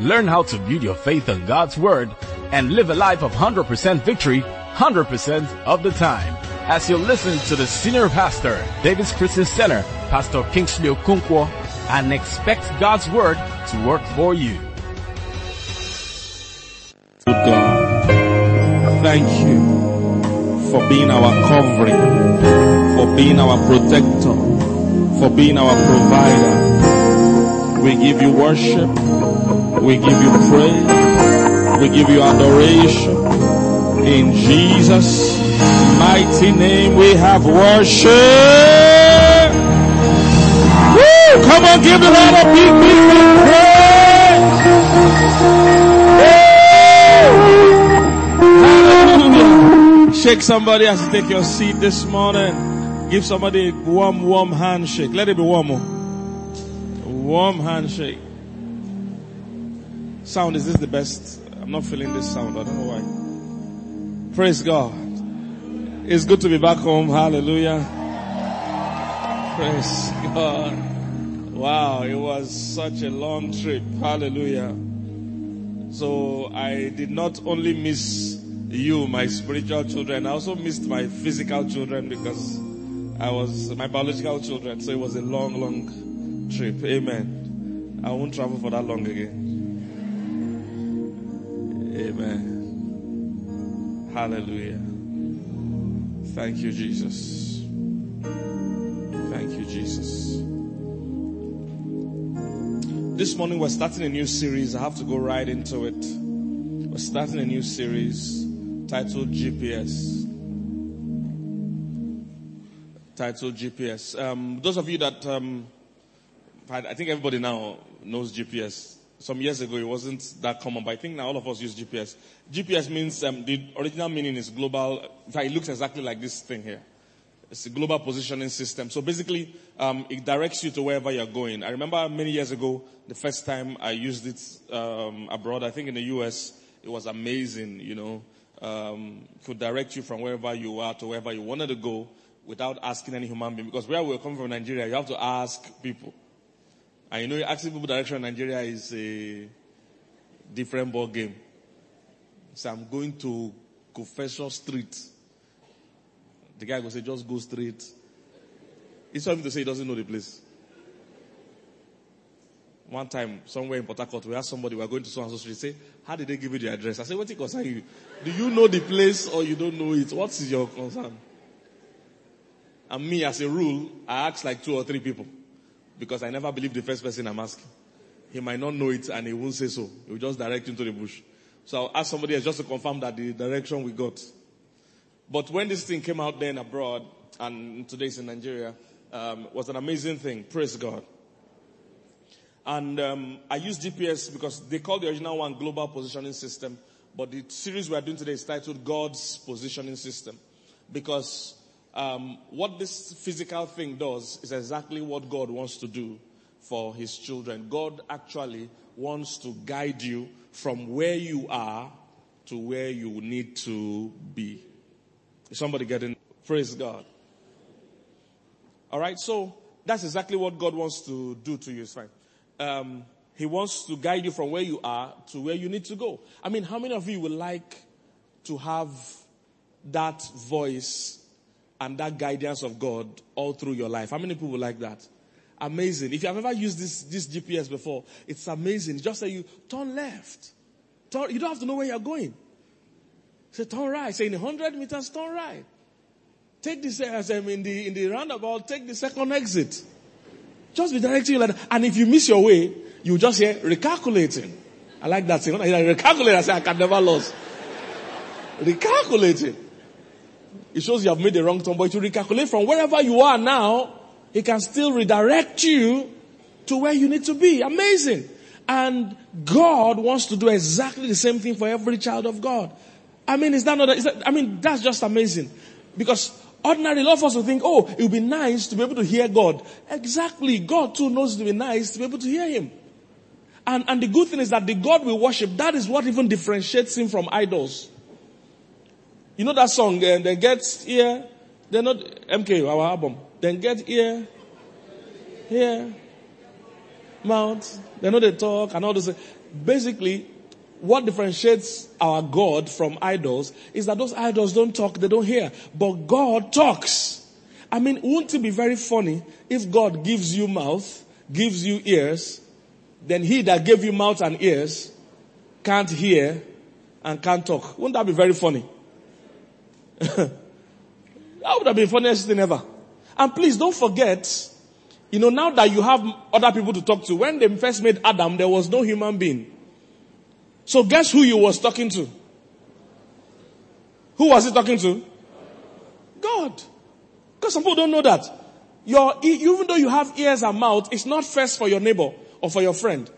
Learn how to build your faith on God's Word and live a life of 100% victory 100% of the time. As you listen to the Senior Pastor, David's Christian Center, Pastor Kingsley Okonkwo, and expect God's Word to work for you. Good God, thank you for being our covering, for being our protector, for being our provider. We give you worship. We give you praise. We give you adoration. In Jesus' mighty name we have worship. Woo! Come on, give the Lord a big, big, big praise. Hallelujah. Shake somebody as you take your seat this morning. Give somebody a warm, warm handshake. Let it be warm. oh. Warm handshake. Sound, is this the best? I'm not feeling this sound. I don't know why. Praise God. It's good to be back home. Hallelujah. Praise God. Wow, it was such a long trip. Hallelujah. So I did not only miss you, my spiritual children, I also missed my physical children because I was my biological children. So it was a long, long trip. Amen. I won't travel for that long again. Amen. Hallelujah. Thank you, Jesus. Thank you, Jesus. This morning we're starting a new series. I have to go right into it. We're starting a new series titled GPS. Titled GPS. Um, those of you that, um, I think everybody now knows GPS. Some years ago it wasn't that common, but I think now all of us use GPS. GPS means, um, the original meaning is global. In fact, it looks exactly like this thing here. It's a global positioning system. So basically, um, it directs you to wherever you're going. I remember many years ago, the first time I used it um, abroad, I think in the US, it was amazing, you know. Um, it could direct you from wherever you are to wherever you wanted to go without asking any human being. Because where we're coming from Nigeria, you have to ask people. And you know, asking people direction in Nigeria is a different ball game. So I'm going to Confession Street. The guy will say, just go straight. It's him to say he doesn't know the place. One time, somewhere in Port Harcourt, we asked somebody, we are going to so and so street, say, how did they give you the address? I said, what it concern you? Do you know the place or you don't know it? What is your concern? And me, as a rule, I ask like two or three people. Because I never believe the first person I'm asking. He might not know it and he won't say so. He will just direct into the bush. So I'll ask somebody else just to confirm that the direction we got. But when this thing came out then abroad, and today's in Nigeria, um, was an amazing thing. Praise God. And um, I use GPS because they call the original one Global Positioning System, but the series we are doing today is titled God's Positioning System. Because um, what this physical thing does is exactly what God wants to do for His children. God actually wants to guide you from where you are to where you need to be. Is somebody getting? Praise God. All right, so that's exactly what God wants to do to you. It's fine. Um, he wants to guide you from where you are to where you need to go. I mean, how many of you would like to have that voice and that guidance of God all through your life? How many people like that? Amazing. If you have ever used this, this GPS before, it's amazing. Just say you turn left. Turn, you don't have to know where you're going. Say turn right. Say in 100 meters, turn right. Take this as um, in the in the roundabout. Take the second exit. Just be directing you like that. And if you miss your way, you just hear recalculating. I like that thing. When I hear recalculate, I say I can never lose. recalculating. It shows you have made the wrong turn, but you recalculate from wherever you are now, he can still redirect you to where you need to be. Amazing. And God wants to do exactly the same thing for every child of God. I mean, is that not, is that, I mean, that's just amazing. Because lot of us will think, oh, it would be nice to be able to hear God. Exactly. God too knows it would be nice to be able to hear Him. And, and the good thing is that the God we worship, that is what even differentiates Him from idols. You know that song, uh, they get here, they're not, MK, our album, then get here, here. mouth. They know they talk and all this. Basically, what differentiates our God from idols is that those idols don't talk, they don't hear. But God talks. I mean, wouldn't it be very funny if God gives you mouth, gives you ears, then he that gave you mouth and ears can't hear and can't talk? Wouldn't that be very funny? that would have been funniest thing ever. And please don't forget, you know, now that you have other people to talk to, when they first made Adam, there was no human being. So guess who you was talking to? Who was he talking to? God. Because some people don't know that. Your, even though you have ears and mouth, it's not first for your neighbor or for your friend.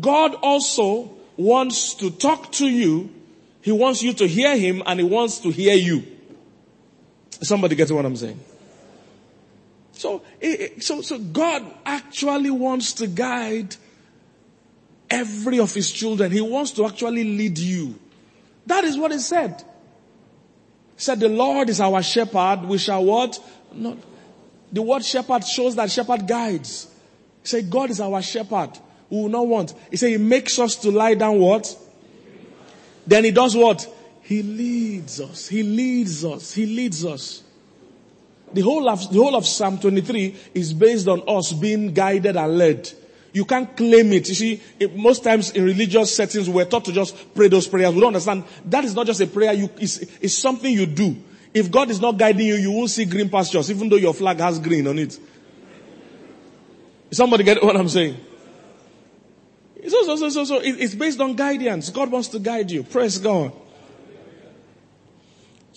God also wants to talk to you. He wants you to hear him and he wants to hear you. Somebody get what I'm saying? So, so, so God actually wants to guide every of his children. He wants to actually lead you. That is what he said. He said, the Lord is our shepherd. We shall what? Not. The word shepherd shows that shepherd guides. He said, God is our shepherd. We will not want. He said, he makes us to lie down what? Then he does what? He leads us. He leads us. He leads us. The whole of, the whole of Psalm 23 is based on us being guided and led. You can't claim it. You see, it, most times in religious settings, we're taught to just pray those prayers. We don't understand. That is not just a prayer. You, it's, it's something you do. If God is not guiding you, you won't see green pastures, even though your flag has green on it. Somebody get what I'm saying? So, so, so, so, so it's based on guidance. God wants to guide you. Praise God.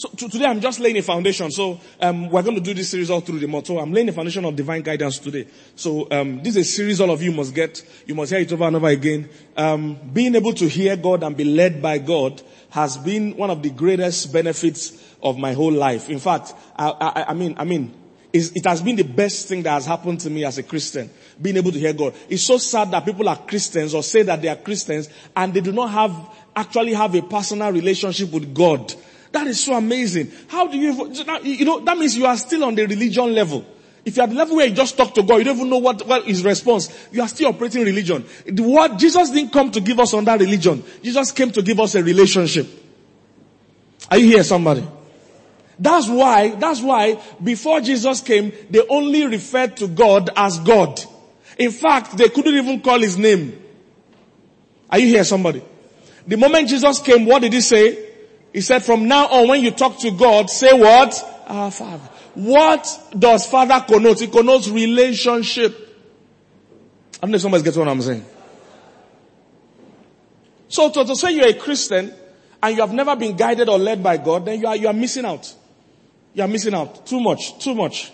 So today I'm just laying a foundation. So um, we're going to do this series all through the month. So I'm laying a foundation of divine guidance today. So um, this is a series all of you must get. You must hear it over and over again. Um, being able to hear God and be led by God has been one of the greatest benefits of my whole life. In fact, I, I, I mean, I mean, it has been the best thing that has happened to me as a Christian, being able to hear God. It's so sad that people are Christians or say that they are Christians and they do not have, actually have a personal relationship with God. That is so amazing. How do you, you know, that means you are still on the religion level. If you're the level where you just talk to God, you don't even know what, what his response. You are still operating religion. The word, Jesus didn't come to give us on that religion. Jesus came to give us a relationship. Are you here somebody? That's why, that's why before Jesus came, they only referred to God as God. In fact, they couldn't even call his name. Are you here somebody? The moment Jesus came, what did he say? He said, from now on, when you talk to God, say what? Our Father. What does Father connote? It connotes relationship. I don't know if somebody gets what I'm saying. So to, to say you're a Christian and you have never been guided or led by God, then you are, you are missing out. You are missing out. Too much. Too much.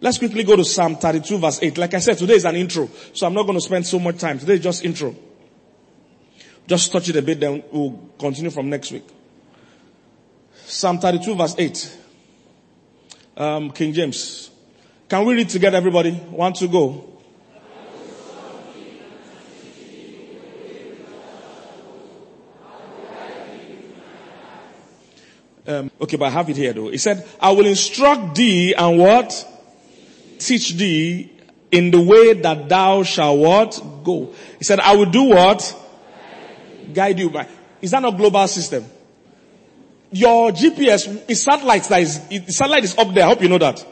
Let's quickly go to Psalm 32 verse 8. Like I said, today is an intro. So I'm not going to spend so much time. Today is just intro. Just touch it a bit, then we'll continue from next week. Psalm 32 verse 8. Um, King James. Can we read together everybody? One to go. Um, okay, but I have it here though. He said, I will instruct thee and what? Teach thee in the way that thou shalt what? Go. He said, I will do what? Guide you by. Is that not global system? your GPS is satellite that is, the satellite is up there. I hope you know that.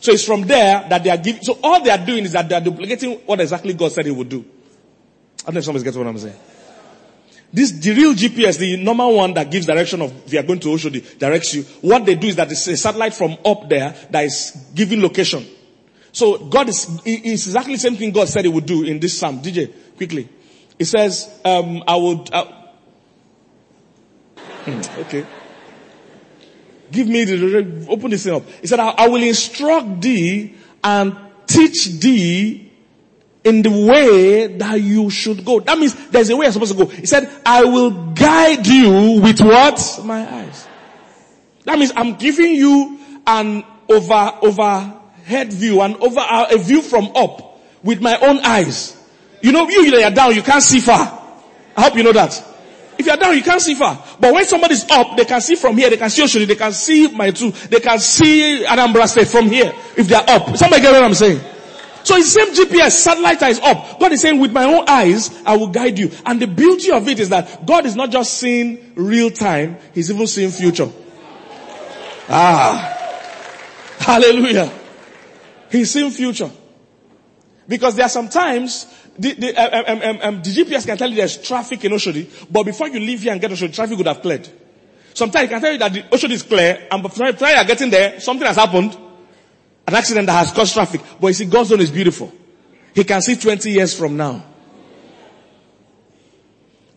So it's from there that they are giving, so all they are doing is that they are duplicating what exactly God said he would do. I don't know if somebody's getting what I'm saying. This, the real GPS, the normal one that gives direction of, you are going to Oshodi, directs you. What they do is that it's a satellite from up there that is giving location. So God is, it's exactly the same thing God said he would do in this psalm. DJ, quickly. He says, um, I would, uh, okay. Give me the, open this thing up. He said, I, I will instruct thee and teach thee in the way that you should go. That means there's a way I'm supposed to go. He said, I will guide you with what? My eyes. That means I'm giving you an over, overhead view, and over, uh, a view from up with my own eyes. You know, you, you're down, you can't see far. I hope you know that. If you're down, you can't see far. But when somebody's up, they can see from here, they can see Oshodi, they can see Mile Two, they can see Anambra State from here, if they're up. Somebody get what I'm saying? So it's the same GPS, satellite is up. God is saying, with my own eyes, I will guide you. And the beauty of it is that God is not just seeing real time, He's even seeing future. Ah. Hallelujah. He's seeing future. Because there are some times the, the, um, um, um, um the GPS can tell you there's traffic in Oshodi, but before you leave here and get Oshodi, traffic would have cleared. Sometimes it can tell you that the Oshodi is clear, and before you are getting there, something has happened, an accident that has caused traffic. But you see, God's zone is beautiful. He can see 20 years from now.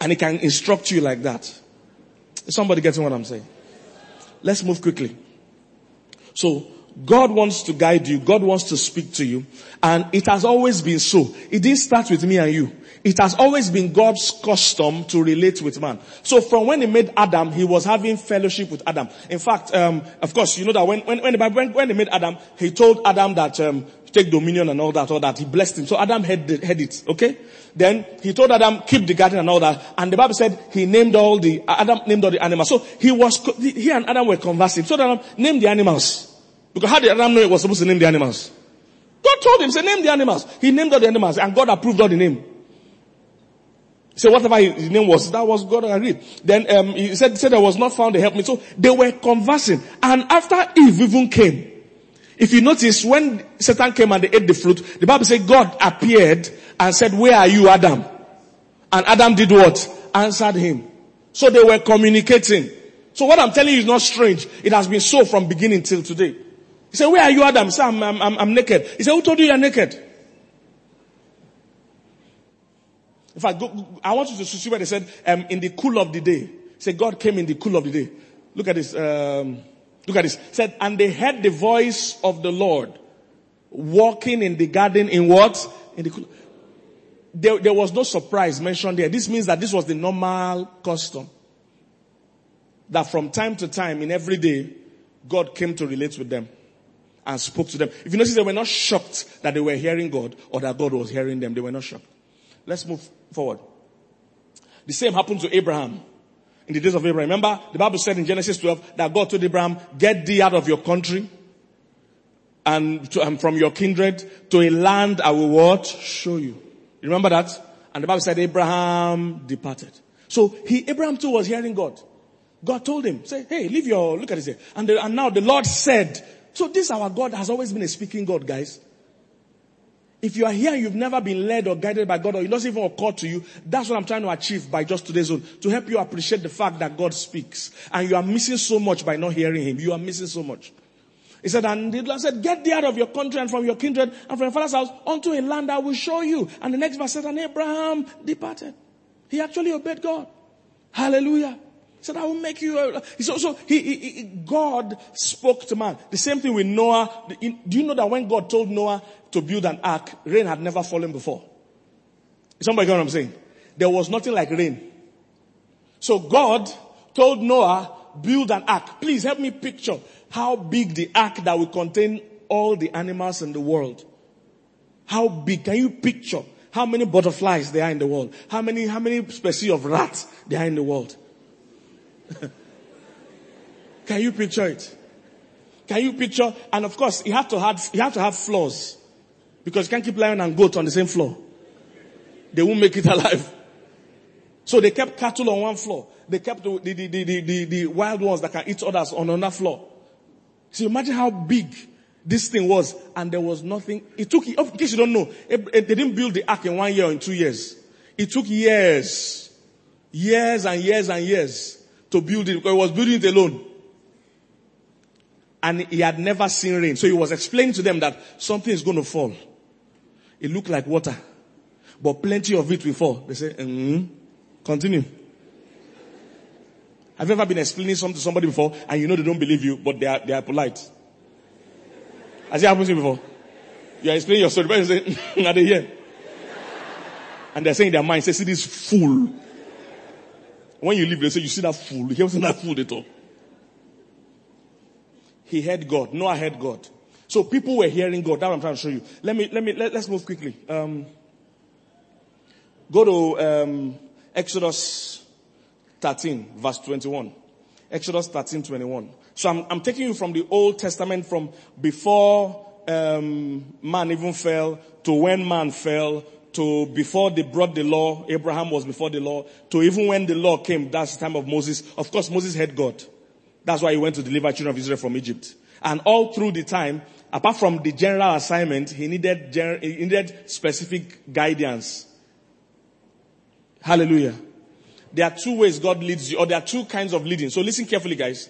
And he can instruct you like that. Is somebody getting what I'm saying? Let's move quickly. So, God wants to guide you. God wants to speak to you. And it has always been so. It didn't start with me and you. It has always been God's custom to relate with man. So from when he made Adam, he was having fellowship with Adam. In fact, um, of course, you know that when, when, when, when, he made Adam, he told Adam that, um, take dominion and all that, all that. He blessed him. So Adam had, had it. Okay? Then he told Adam, keep the garden and all that. And the Bible said he named all the, Adam named all the animals. So he was, he and Adam were conversing. So Adam named the animals. Because how did Adam know he was supposed to name the animals? God told him, say, name the animals. He named all the animals and God approved all the name. So whatever his name was, that was God agreed. Then um, he said, said there was not found a helpmate. So they were conversing. And after Eve even came, if you notice, when Satan came and they ate the fruit, the Bible said God appeared and said, where are you, Adam? And Adam did what? Answered him. So they were communicating. So what I'm telling you is not strange. It has been so from beginning till today. He said, where are you, Adam? He said, I'm, I'm, I'm naked. He said, who told you you're naked? In fact, go, I want you to see where they said, um, in the cool of the day. Say, God came in the cool of the day. Look at this. Um, look at this. Said, and they heard the voice of the Lord walking in the garden in what? In the cool. There, there was no surprise mentioned there. This means that this was the normal custom. That from time to time in every day, God came to relate with them and spoke to them. If you notice, they were not shocked that they were hearing God or that God was hearing them. They were not shocked. Let's move forward. The same happened to Abraham in the days of Abraham. Remember, the Bible said in Genesis 12 that God told Abraham, get thee out of your country and, to, and from your kindred to a land I will what? Show you. You remember that? And the Bible said Abraham departed. So he, Abraham too was hearing God. God told him, say, hey, leave your, look at this here. And, the, and now the Lord said, so this our God has always been a speaking God, guys. If you are here and you've never been led or guided by God or it doesn't even occur to you, that's what I'm trying to achieve by just today's zone. To help you appreciate the fact that God speaks. And you are missing so much by not hearing Him. You are missing so much. He said, and the Lord said, get thee out of your country and from your kindred and from your father's house unto a land I will show you. And the next verse said, and Abraham departed. He actually obeyed God. Hallelujah. He said, I will make you. A... So, so he, he, he, God spoke to man. The same thing with Noah. Do you know that when God told Noah to build an ark, rain had never fallen before? Somebody get what I'm saying? There was nothing like rain. So God told Noah, build an ark. Please help me picture how big the ark that will contain all the animals in the world. How big? Can you picture how many butterflies there are in the world? How many, how many species of rats there are in the world? Can you picture it? Can you picture? And of course, you have to have, you have to have floors. Because you can't keep lion and goat on the same floor. They won't make it alive. So they kept cattle on one floor. They kept the, the, the, the, the wild ones that can eat others on another floor. So imagine how big this thing was and there was nothing. It took, in case you don't know, eh, eh, they didn't build the ark in one year or in two years. It took years. Years and years and years to build it because he was building it alone. And he had never seen rain. So he was explaining to them that something is going to fall. It looked like water. But plenty of it will fall. They say, mm-hmm. continue. Have you ever been explaining something to somebody before and you know they don't believe you, but they are, they are polite? Has it happened to you before? You are explaining your story, but you say, are they here? And they're saying in their mind, say, see this fool. When you leave, they say, you see that fool. He wasn't that fool at all. He heard God. Noah heard God. So people were hearing God. That's what I'm trying to show you. Let me, let me, let, us move quickly. Um, go to, um, Exodus 13, verse 21. Exodus 13, 21. So I'm, I'm taking you from the Old Testament from before um, man even fell, to when man fell, to before they brought the law, Abraham was before the law, to even when the law came, that's the time of Moses. Of course, Moses had God. That's why he went to deliver children of Israel from Egypt. And all through the time, apart from the general assignment, he needed, he needed specific guidance. Hallelujah. There are two ways God leads you, or there are two kinds of leading. So listen carefully, guys.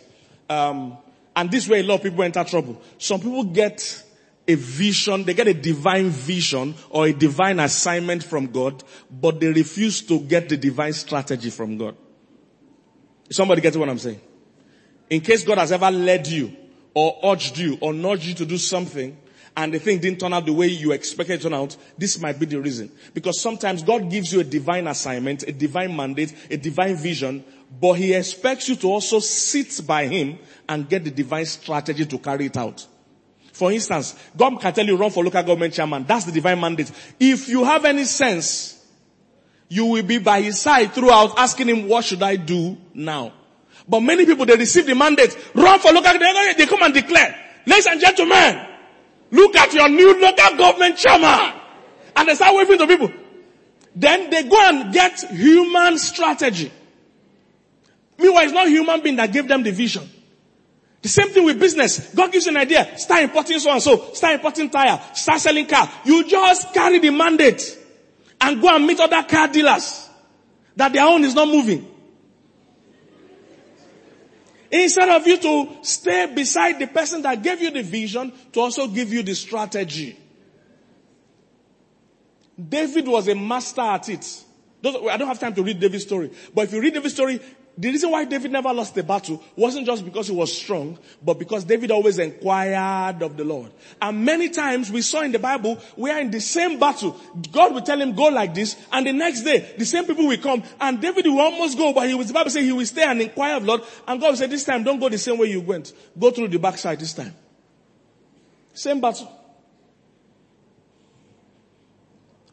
Um, and this way a lot of people enter trouble. Some people get a vision, they get a divine vision or a divine assignment from God, but they refuse to get the divine strategy from God. Somebody gets what I'm saying? In case God has ever led you or urged you or nudged you to do something and the thing didn't turn out the way you expected it to turn out, this might be the reason. Because sometimes God gives you a divine assignment, a divine mandate, a divine vision, but He expects you to also sit by Him and get the divine strategy to carry it out. For instance, God can tell you run for local government chairman. That's the divine mandate. If you have any sense, you will be by his side throughout asking him, what should I do now? But many people, they receive the mandate, run for local, they, they come and declare, ladies and gentlemen, look at your new local government chairman. And they start waving to people. Then they go and get human strategy. Meanwhile, it's not human being that gave them the vision. The same thing with business. God gives you an idea. Start importing so and so. Start importing tire. Start selling car. You just carry the mandate and go and meet other car dealers that their own is not moving. Instead of you to stay beside the person that gave you the vision to also give you the strategy. David was a master at it. I don't have time to read David's story. But if you read David's story, the reason why David never lost the battle wasn't just because he was strong, but because David always inquired of the Lord. And many times we saw in the Bible, we are in the same battle. God will tell him, go like this, and the next day, the same people will come, and David will almost go, but he was, the Bible say he will stay and inquire of Lord, and God will say, this time, don't go the same way you went. Go through the backside this time. Same battle.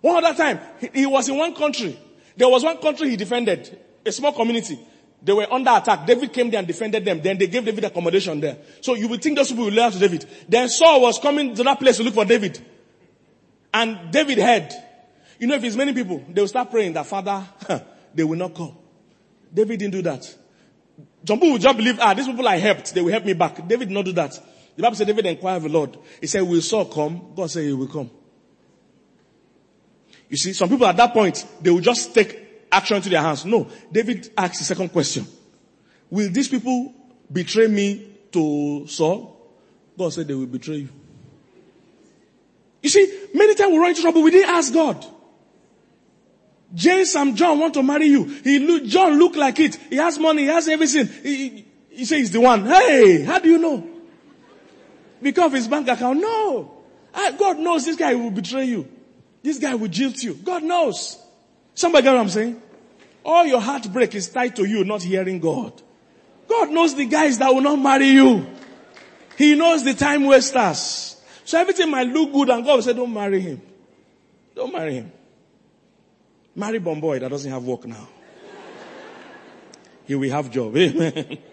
One other time, he was in one country. There was one country he defended, a small community. They were under attack. David came there and defended them. Then they gave David accommodation there. So you would think those people will lay to David. Then Saul was coming to that place to look for David. And David heard. You know, if it's many people, they will start praying that Father, they will not come. David didn't do that. Some people will just believe, ah, these people I helped, they will help me back. David did not do that. The Bible said David inquired of the Lord. He said, will Saul come? God said he will come. You see, some people at that point, they will just take action into their hands. No. David asks the second question. Will these people betray me to Saul? God said they will betray you. You see, many times we run into trouble. We didn't ask God. James and John want to marry you. He look, John look like it. He has money. He has everything. He, he says he's the one. Hey, how do you know? Because of his bank account. No. God knows this guy will betray you. This guy will jilt you. God knows. Somebody get what I'm saying? All your heartbreak is tied to you not hearing God. God knows the guys that will not marry you. He knows the time wasters. So everything might look good and God will say, don't marry him. Don't marry him. Marry Bomboy that doesn't have work now. He will have job. Amen.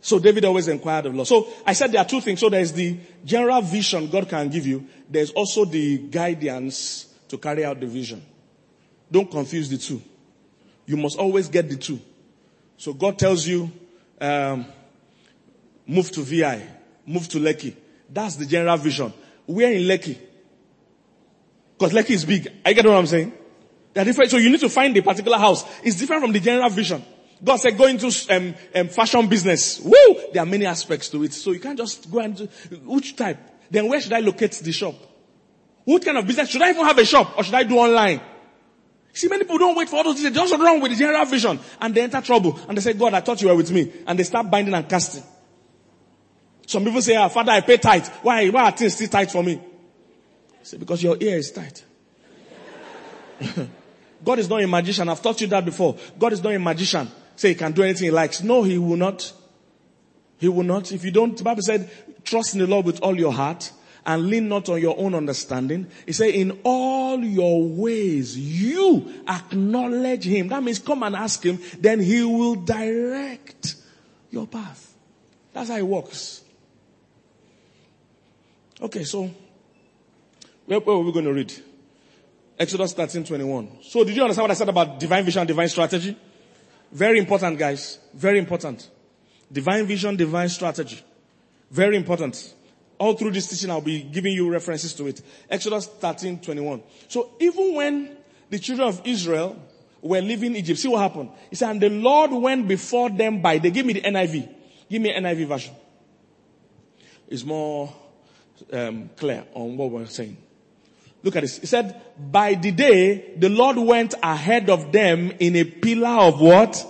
So David always inquired of Lord. So I said there are two things. So there's the general vision God can give you. There's also the guidance to carry out the vision. Don't confuse the two. You must always get the two. So God tells you, um, move to VI, move to Lekki. That's the general vision. We're in Lekki. Because Lekki is big. I get what I'm saying? They're different. So you need to find a particular house. It's different from the general vision. God said go into um, um, fashion business. Woo! There are many aspects to it. So you can't just go and do, which type? Then where should I locate the shop? What kind of business? Should I even have a shop or should I do online? See, many people don't wait for all those things. They just run with the general vision and they enter trouble and they say, God, I thought you were with me. And they start binding and casting. Some people say, ah, Father, I pay tight. Why, why are things still tight for me? Say, because your ear is tight. God is not a magician. I've taught you that before. God is not a magician. Say he can do anything he likes. No, he will not. He will not. If you don't, the Bible said, trust in the Lord with all your heart and lean not on your own understanding. He said, in all your ways, you acknowledge him. That means come and ask him, then he will direct your path. That's how it works. Okay, so where, where we going to read? Exodus 13, 21. So did you understand what I said about divine vision, divine strategy? Very important, guys. Very important. Divine vision, divine strategy. Very important. All through this teaching, I'll be giving you references to it. Exodus 13, 21. So even when the children of Israel were leaving Egypt, see what happened. He said, and the Lord went before them by, they give me the NIV. Give me NIV version. It's more um, clear on what we're saying. Look at this. He said, by the day, the Lord went ahead of them in a pillar of what?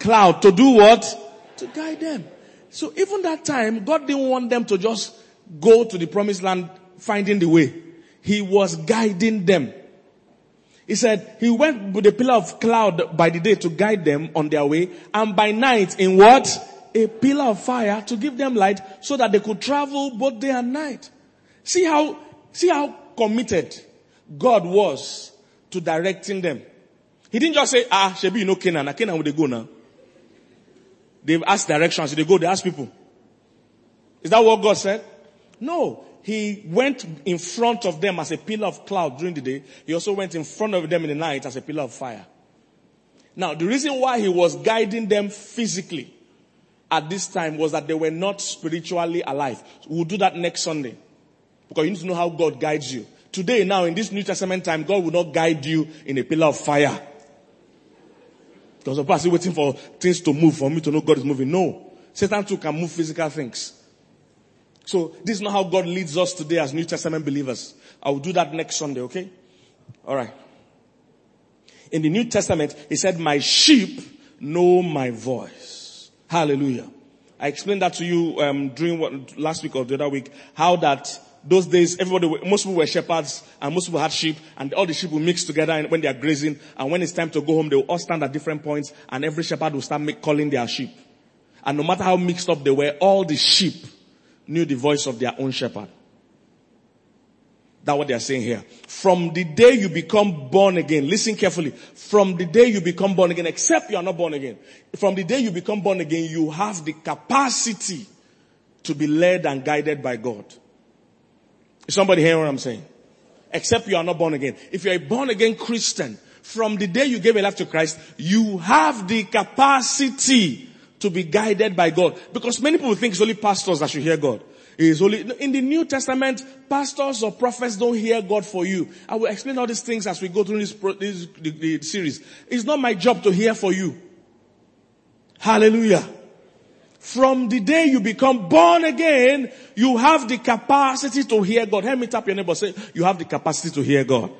Cloud. To do what? To guide them. So even that time, God didn't want them to just go to the promised land finding the way. He was guiding them. He said he went with a pillar of cloud by the day to guide them on their way and by night in what? A pillar of fire to give them light so that they could travel both day and night. See how, see how committed God was to directing them. He didn't just say, ah, Shebi, you know Canaan. Canaan, where they go now? They've asked directions. They go, they ask people. Is that what God said? No. He went in front of them as a pillar of cloud during the day. He also went in front of them in the night as a pillar of fire. Now, the reason why he was guiding them physically at this time was that they were not spiritually alive. We'll do that next Sunday. Because you need to know how God guides you. Today, now, in this New Testament time, God will not guide you in a pillar of fire. Because of course, waiting for things to move for me to know God is moving. No. Satan too can move physical things. So this is not how God leads us today as New Testament believers. I will do that next Sunday, okay? Alright. In the New Testament, he said, my sheep know my voice. Hallelujah. I explained that to you um, during what, last week or the other week, how that those days, everybody, most people were shepherds and most people had sheep and all the sheep will mix together when they are grazing and when it's time to go home, they will all stand at different points and every shepherd will start make, calling their sheep. And no matter how mixed up they were, all the sheep knew the voice of their own shepherd. That's what they are saying here. From the day you become born again, listen carefully. From the day you become born again, except you are not born again. From the day you become born again, you have the capacity to be led and guided by God. Is somebody hearing what I'm saying? Except you are not born again. If you're a born again Christian, from the day you gave your life to Christ, you have the capacity to be guided by God. Because many people think it's only pastors that should hear God. It is only, in the New Testament, pastors or prophets don't hear God for you. I will explain all these things as we go through this, this the, the series. It's not my job to hear for you. Hallelujah. From the day you become born again, you have the capacity to hear God. Help me tap your neighbor. Say, you have the capacity to hear God.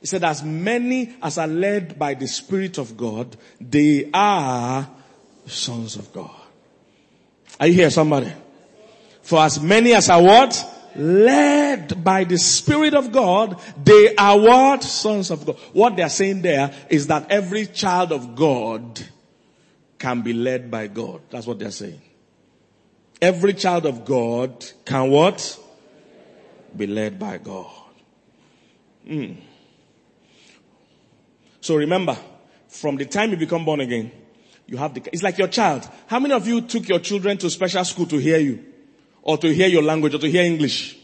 He said, as many as are led by the Spirit of God, they are sons of God. Are you here, somebody? For as many as are what? Led by the Spirit of God, they are what? Sons of God. What they are saying there is that every child of God can be led by God. That's what they're saying. Every child of God can what? Be led by God. Mm. So remember, from the time you become born again, you have the, it's like your child. How many of you took your children to special school to hear you? Or to hear your language or to hear English?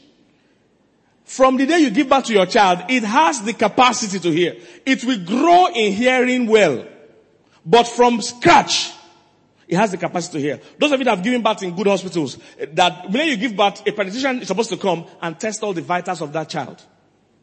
From the day you give birth to your child, it has the capacity to hear. It will grow in hearing well. But from scratch, it has the capacity to hear. Those of you that have given birth in good hospitals, that when you give birth, a pediatrician is supposed to come and test all the vitals of that child.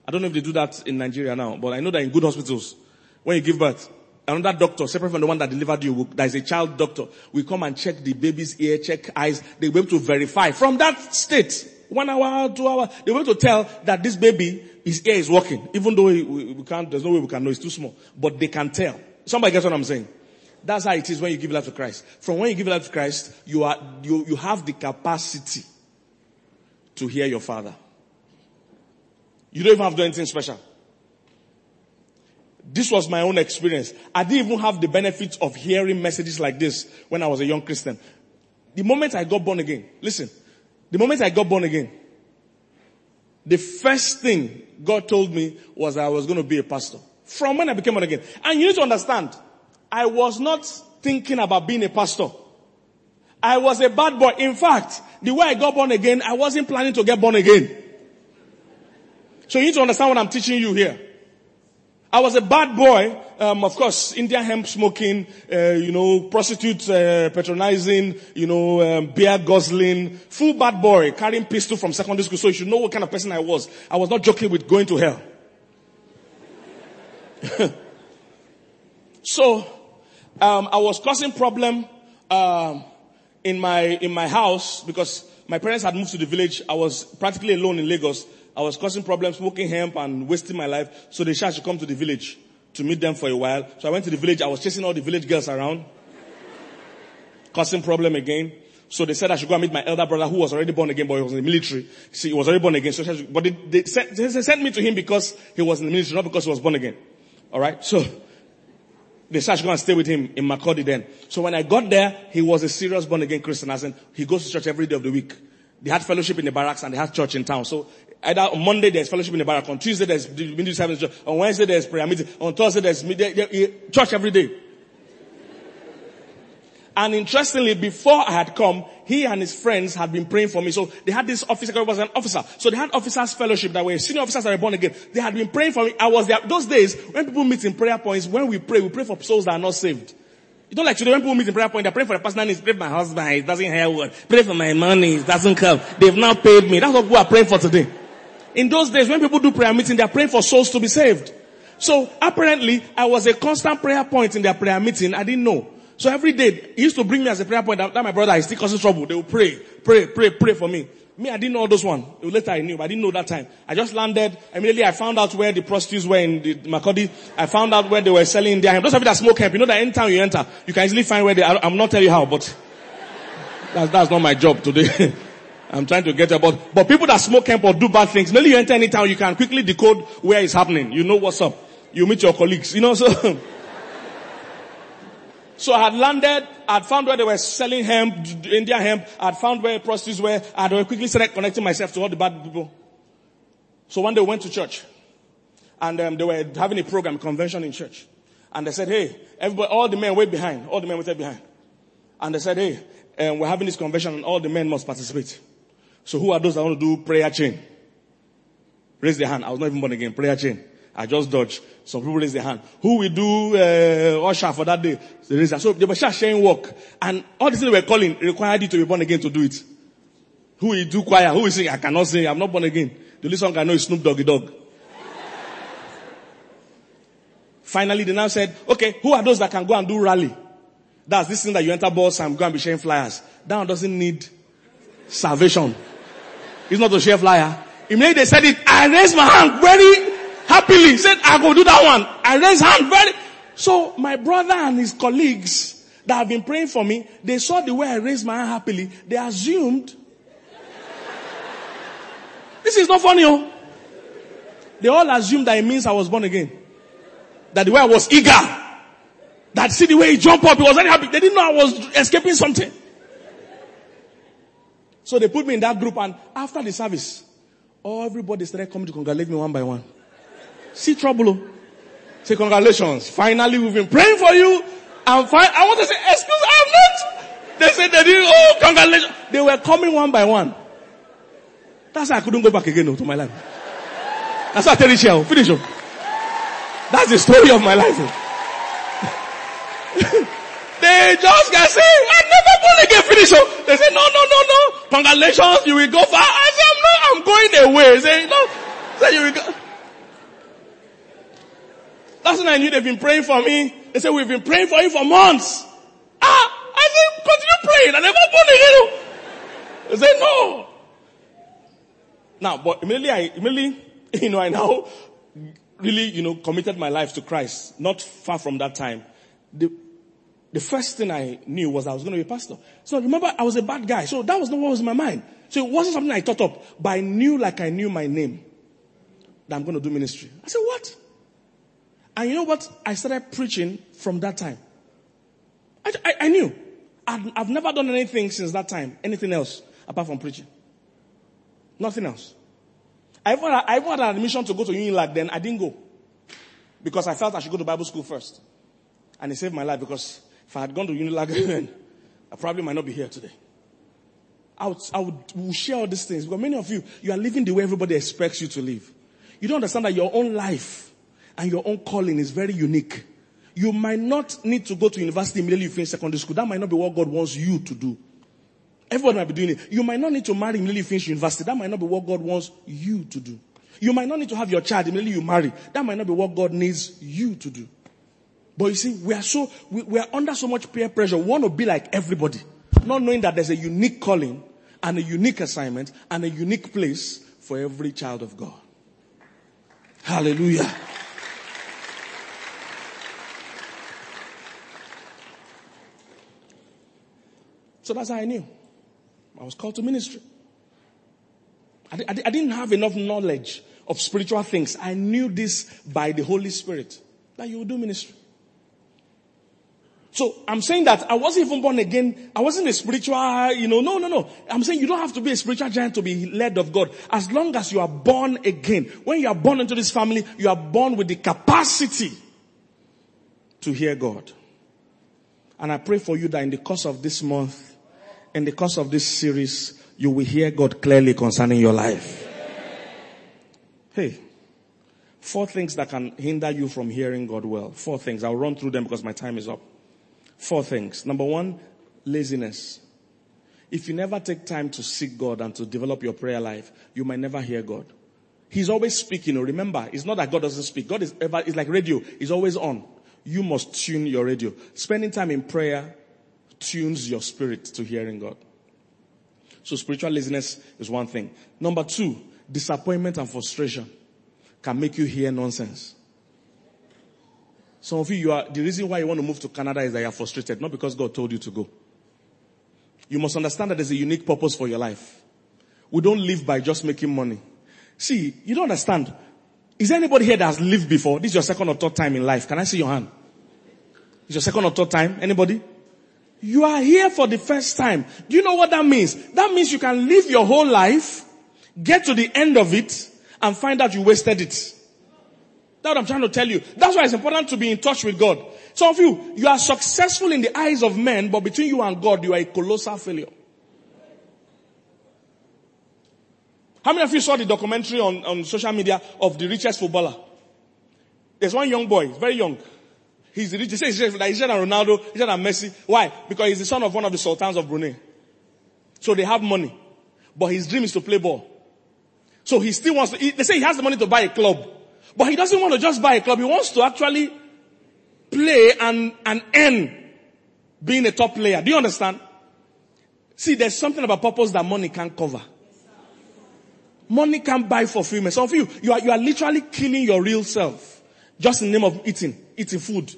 I don't know if they do that in Nigeria now, but I know that in good hospitals, when you give birth, another doctor, separate from the one that delivered you, that is a child doctor, will come and check the baby's ear, check eyes. They will able to verify from that state, one hour, two hours, they will able to tell that this baby, his ear is working, even though we, we can't, there's no way we can know, it's too small. But they can tell. Somebody gets what I'm saying? That's how it is when you give life to Christ. From when you give life to Christ, you are, you, you have the capacity to hear your father. You don't even have to do anything special. This was my own experience. I didn't even have the benefits of hearing messages like this when I was a young Christian. The moment I got born again, listen, the moment I got born again, the first thing God told me was I was going to be a pastor. From when I became born again. And you need to understand, I was not thinking about being a pastor. I was a bad boy. In fact, the way I got born again, I wasn't planning to get born again. So you need to understand what I'm teaching you here. I was a bad boy, um, of course, Indian hemp smoking, uh, you know, prostitutes uh, patronizing, you know, um, beer guzzling, full bad boy, carrying pistol from secondary school. So you should know what kind of person I was. I was not joking with going to hell. so, um, I was causing problem um, in my in my house because my parents had moved to the village. I was practically alone in Lagos. I was causing problems, smoking hemp and wasting my life. So they said I should come to the village to meet them for a while. So I went to the village. I was chasing all the village girls around, causing problem again. So they said I should go and meet my elder brother who was already born again, but he was in the military. See, he was already born again. So, but they, they, sent, they sent me to him because he was in the military, not because he was born again. All right. So they said I should go and stay with him in Makurdi then. So when I got there, he was a serious born again Christian. He goes to church every day of the week. They had fellowship in the barracks and they had church in town. So either on Monday there's fellowship in the barrack, on Tuesday there's ministry service, on Wednesday there's prayer meeting, on Thursday there's eh, eh, eh, church every day. And interestingly, before I had come, he and his friends had been praying for me. So they had this officer, was an officer. So they had officers fellowship that were senior officers that were born again. They had been praying for me. I was there. Those days, when people meet in prayer points, when we pray, we pray for souls that are not saved. You don't like today when people meet in prayer point, they're praying for the personal needs. Pray for my husband, it doesn't hear word. Pray for my money, it doesn't come. They've now paid me. That's what we are praying for today. In those days, when people do prayer meeting, they're praying for souls to be saved. So apparently, I was a constant prayer point in their prayer meeting. I didn't know. So every day, he used to bring me as a prayer point. That, my brother is still causing trouble. They will pray, pray, pray, pray for me. Me, I didn't know those one. Later I knew, but I didn't know that time. I just landed. Immediately I found out where the prostitutes were in the Makurdi. I found out where they were selling their hemp. Those of you that smoke hemp, you know that anytime you enter, you can easily find where they are. I'm not telling you how, but that's, that's not my job today. I'm trying to get about, but people that smoke hemp or do bad things, maybe you enter any town, you can quickly decode where it's happening. You know what's up. You meet your colleagues, you know, so. so I had landed, I had found where they were selling hemp, Indian hemp, I had found where prostitutes were, I had quickly started connecting myself to all the bad people. So one day we went to church, and um, they were having a program, convention in church. And they said, hey, everybody, all the men wait behind, all the men waited behind. And they said, hey, um, we're having this convention and all the men must participate. So who are those that want to do prayer chain? Raise their hand. I was not even born again. Prayer chain. I just dodged. Some people raise their hand. Who will do uh, usher for that day? They raise their So they were sharing work. And all the things they were calling required you to be born again to do it. Who will do choir? Who will sing? I cannot sing. I'm not born again. The only song I know is Snoop Doggy Dogg. Finally, they now said, okay, who are those that can go and do rally? That's this thing that you enter bus and go and be sharing flyers. That one doesn't need salvation. It's not a share flyer. Immediately they said it, I raised my hand very happily. Said, I go do that one. I raised hand very. So my brother and his colleagues that have been praying for me, they saw the way I raised my hand happily. They assumed. this is not funny, oh. They all assumed that it means I was born again. That the way I was eager. That see the way he jumped up, he was very happy. They didn't know I was escaping something. So they put me in that group and after the service, everybody started coming to congratulate me one by one. See trouble. Oh. Say congratulations. Finally we've been praying for you. I'm fine. I want to say, excuse, I'm not. They said they did, oh, congratulations. They were coming one by one. That's why I couldn't go back again oh, to my life. That's why I tell you, finish up. That's the story of my life. Oh. They just get say, I never born again finish. Oh. They say, no, no, no, no. Congratulations, you will go far. I say, I'm not, I'm going away. Say, no. Say, you will go. That's when I knew they've been praying for me. They said, we've been praying for you for months. Ah, I said, continue praying. I never born again. They said, no. Now, but immediately I, immediately, you know, I now really, you know, committed my life to Christ. Not far from that time. The, the first thing I knew was I was going to be a pastor. So remember, I was a bad guy. So that was not what was in my mind. So it wasn't something I thought up, but I knew like I knew my name that I'm going to do ministry. I said, what? And you know what? I started preaching from that time. I, I, I knew. I've, I've never done anything since that time, anything else apart from preaching. Nothing else. I even, I even had an admission to go to Unilag then. I didn't go. Because I felt I should go to Bible school first. And it saved my life because if I had gone to Unilag then, I probably might not be here today. I would, I would we'll share all these things because many of you, you are living the way everybody expects you to live. You don't understand that your own life and your own calling is very unique. You might not need to go to university immediately you finish secondary school. That might not be what God wants you to do. Everyone might be doing it. You might not need to marry immediately you finish university. That might not be what God wants you to do. You might not need to have your child immediately you marry. That might not be what God needs you to do. But you see, we are so, we, we are under so much peer pressure. We want to be like everybody. Not knowing that there's a unique calling and a unique assignment and a unique place for every child of God. Hallelujah. So that's how I knew. I was called to ministry. I, I, I, didn't have enough knowledge of spiritual things. I knew this by the Holy Spirit that you will do ministry. So I'm saying that I wasn't even born again. I wasn't a spiritual, you know, no, no, no. I'm saying you don't have to be a spiritual giant to be led of God. As long as you are born again. When you are born into this family, you are born with the capacity to hear God. And I pray for you that in the course of this month, in the course of this series, you will hear God clearly concerning your life. Hey, four things that can hinder you from hearing God well. Four things. I'll run through them because my time is up. Four things. Number one, laziness. If you never take time to seek God and to develop your prayer life, you might never hear God. He's always speaking. Oh, remember, it's not that God doesn't speak. God is ever, it's like radio. He's always on. You must tune your radio. Spending time in prayer tunes your spirit to hearing God. So spiritual laziness is one thing. Number two, disappointment and frustration can make you hear nonsense. Some of you, you are, the reason why you want to move to Canada is that you are frustrated, not because God told you to go. You must understand that there's a unique purpose for your life. We don't live by just making money. See, you don't understand. Is there anybody here that has lived before? This is your second or third time in life. Can I see your hand? It's your second or third time? Anybody? You are here for the first time. Do you know what that means? That means you can live your whole life, get to the end of it, and find out you wasted it. That's what I'm trying to tell you. That's why it's important to be in touch with God. Some of you, you are successful in the eyes of men, but between you and God, you are a colossal failure. How many of you saw the documentary on, on social media of the richest footballer? There's one young boy, very young. He's the richest. He's richer than Ronaldo, richer than Messi. Why? Because he's the son of one of the sultans of Brunei. So they have money. But his dream is to play ball. So he still wants to, he, they say he has the money to buy a club. But he doesn't want to just buy a club. He wants to actually play and, and earn being a top player. Do you understand? See, there's something about purpose that money can't cover. Money can't buy fulfillment. Some of you, you are, you are literally killing your real self. Just in the name of eating, eating food.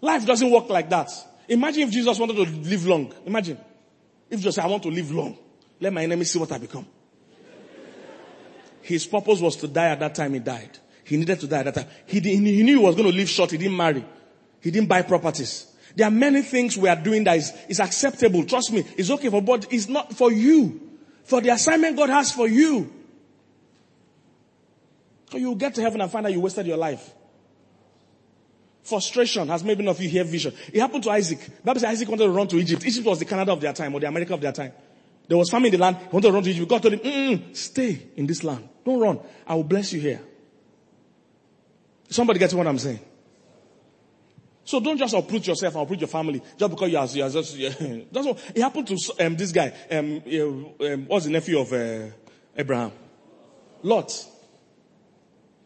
Life doesn't work like that. Imagine if Jesus wanted to live long. Imagine. If Jesus said, I want to live long. Let my enemy see what I become. His purpose was to die at that time he died. He needed to die at that time. He, he knew he was going to live short. He didn't marry. He didn't buy properties. There are many things we are doing that is, is acceptable. Trust me. It's okay for, but it's not for you. For the assignment God has for you. So you'll get to heaven and find out you wasted your life. Frustration has made many of you hear vision. It happened to Isaac. Bible says Isaac wanted to run to Egypt. Egypt was the Canada of their time or the America of their time. There was famine in the land. He wanted to run to Egypt. God told him, stay in this land. Don't run. I will bless you here. Somebody gets what I'm saying? So don't just uproot yourself and uproot your family just because you are, you are just, yeah. that's what, it happened to um, this guy, um, um, what's the nephew of uh, Abraham? Lot.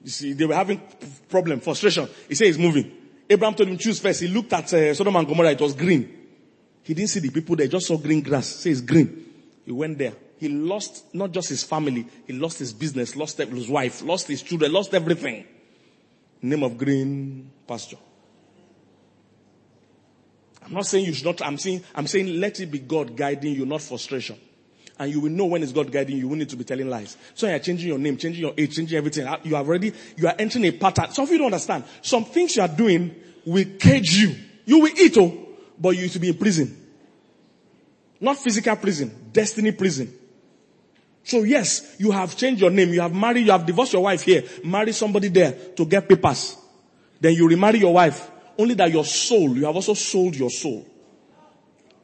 You see, they were having problem, frustration. He said he's moving. Abraham told him choose first. He looked at uh, Sodom and Gomorrah. It was green. He didn't see the people there. Just saw green grass. Say it's green. He went there. He lost not just his family. He lost his business, lost his wife, lost his children, lost everything. Name of green pasture. I'm not saying you should not, I'm saying, I'm saying let it be God guiding you, not frustration. And you will know when it's God guiding you, you will need to be telling lies. So you're changing your name, changing your age, changing everything. Uh, you are already, you are entering a pattern. Some of you don't understand. Some things you are doing will cage you. You will eat, oh, but you to be in prison. Not physical prison, destiny prison. So yes, you have changed your name, you have married, you have divorced your wife here, marry somebody there to get papers. Then you remarry your wife, only that your soul, you have also sold your soul.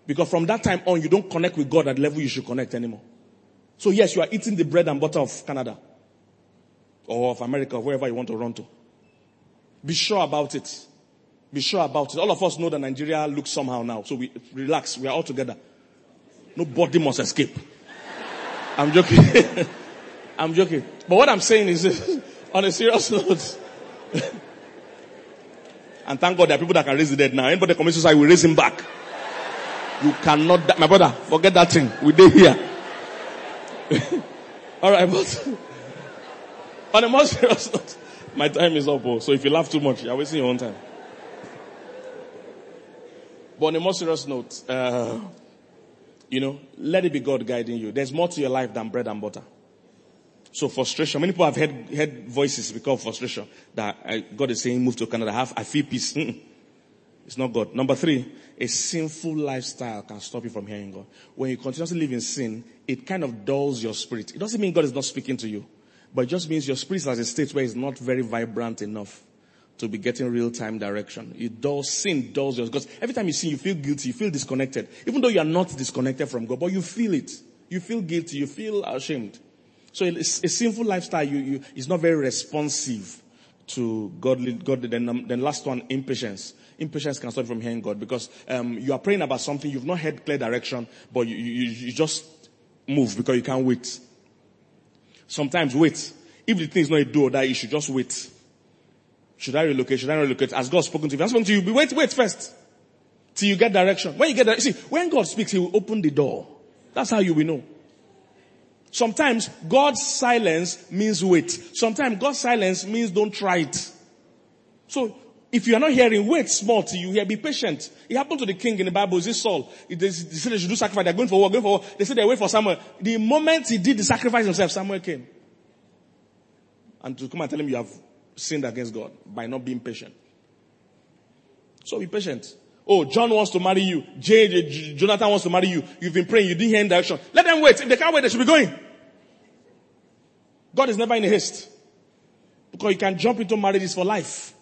Because from that time on, you don't connect with God at the level you should connect anymore. So yes, you are eating the bread and butter of Canada or of America, or wherever you want to run to. Be sure about it. Be sure about it. All of us know that Nigeria looks somehow now. So we relax. We are all together. Nobody must escape. I'm joking. I'm joking. But what I'm saying is, on a serious note, and thank God there are people that can raise the dead now. Anybody commits suicide, we raise him back. You cannot, die. my brother, forget that thing. We did here. All right, but on a more serious note, my time is up. Oh, so if you laugh too much, you're wasting your own time. But on a more serious note, uh, you know, let it be God guiding you. There's more to your life than bread and butter. So frustration. Many people have heard, heard voices because of frustration that uh, God is saying, move to Canada. Have, I feel peace. Mm-mm. It's not God. Number three, a sinful lifestyle can stop you from hearing God. When you continuously live in sin, it kind of dulls your spirit. It doesn't mean God is not speaking to you, but it just means your spirit is at a state where it's not very vibrant enough to be getting real time direction. It does, sin dulls your, because every time you sin, you feel guilty, you feel disconnected. Even though you are not disconnected from God, but you feel it. You feel guilty, you feel ashamed. So a, a sinful lifestyle you, you, is not very responsive to godly, godly. Then, um, then last one, impatience impatience can stop from hearing God because um, you are praying about something, you've not had clear direction, but you, you, you just move because you can't wait. Sometimes wait. If the thing is not a do or die, you should just wait. Should I relocate? Should I relocate? As God spoken to you, I've spoken to you, wait, wait first. Till you get direction. When you get direction, see, when God speaks, He will open the door. That's how you will know. Sometimes God's silence means wait. Sometimes God's silence means don't try it. So if you are not hearing, wait small till you hear. Be patient. It happened to the king in the Bible. Is this Saul? They, said they should do sacrifice. They're going for war, going for war. They said they wait for Samuel. The moment he did the sacrifice himself, Samuel came. And to come and tell him you have sinned against God by not being patient. So be patient. Oh, John wants to marry you. Jonathan wants to marry you. You've been praying. You didn't hear in direction. Let them wait. If they can't wait, they should be going. God is never in a haste. Because you can jump into marriages for life.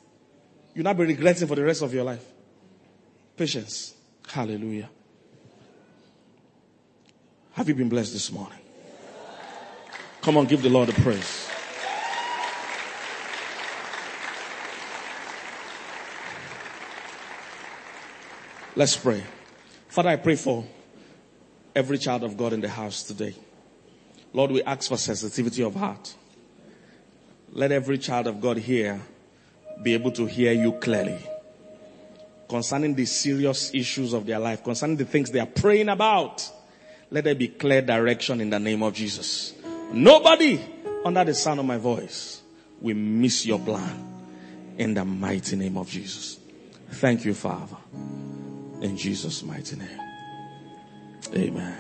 You'll not be regretting for the rest of your life. Patience. Hallelujah. Have you been blessed this morning? Come on, give the Lord a praise. Let's pray. Father, I pray for every child of God in the house today. Lord, we ask for sensitivity of heart. Let every child of God here be able to hear you clearly concerning the serious issues of their life, concerning the things they are praying about. Let there be clear direction in the name of Jesus. Nobody under the sound of my voice will miss your plan in the mighty name of Jesus. Thank you, Father. In Jesus' mighty name. Amen.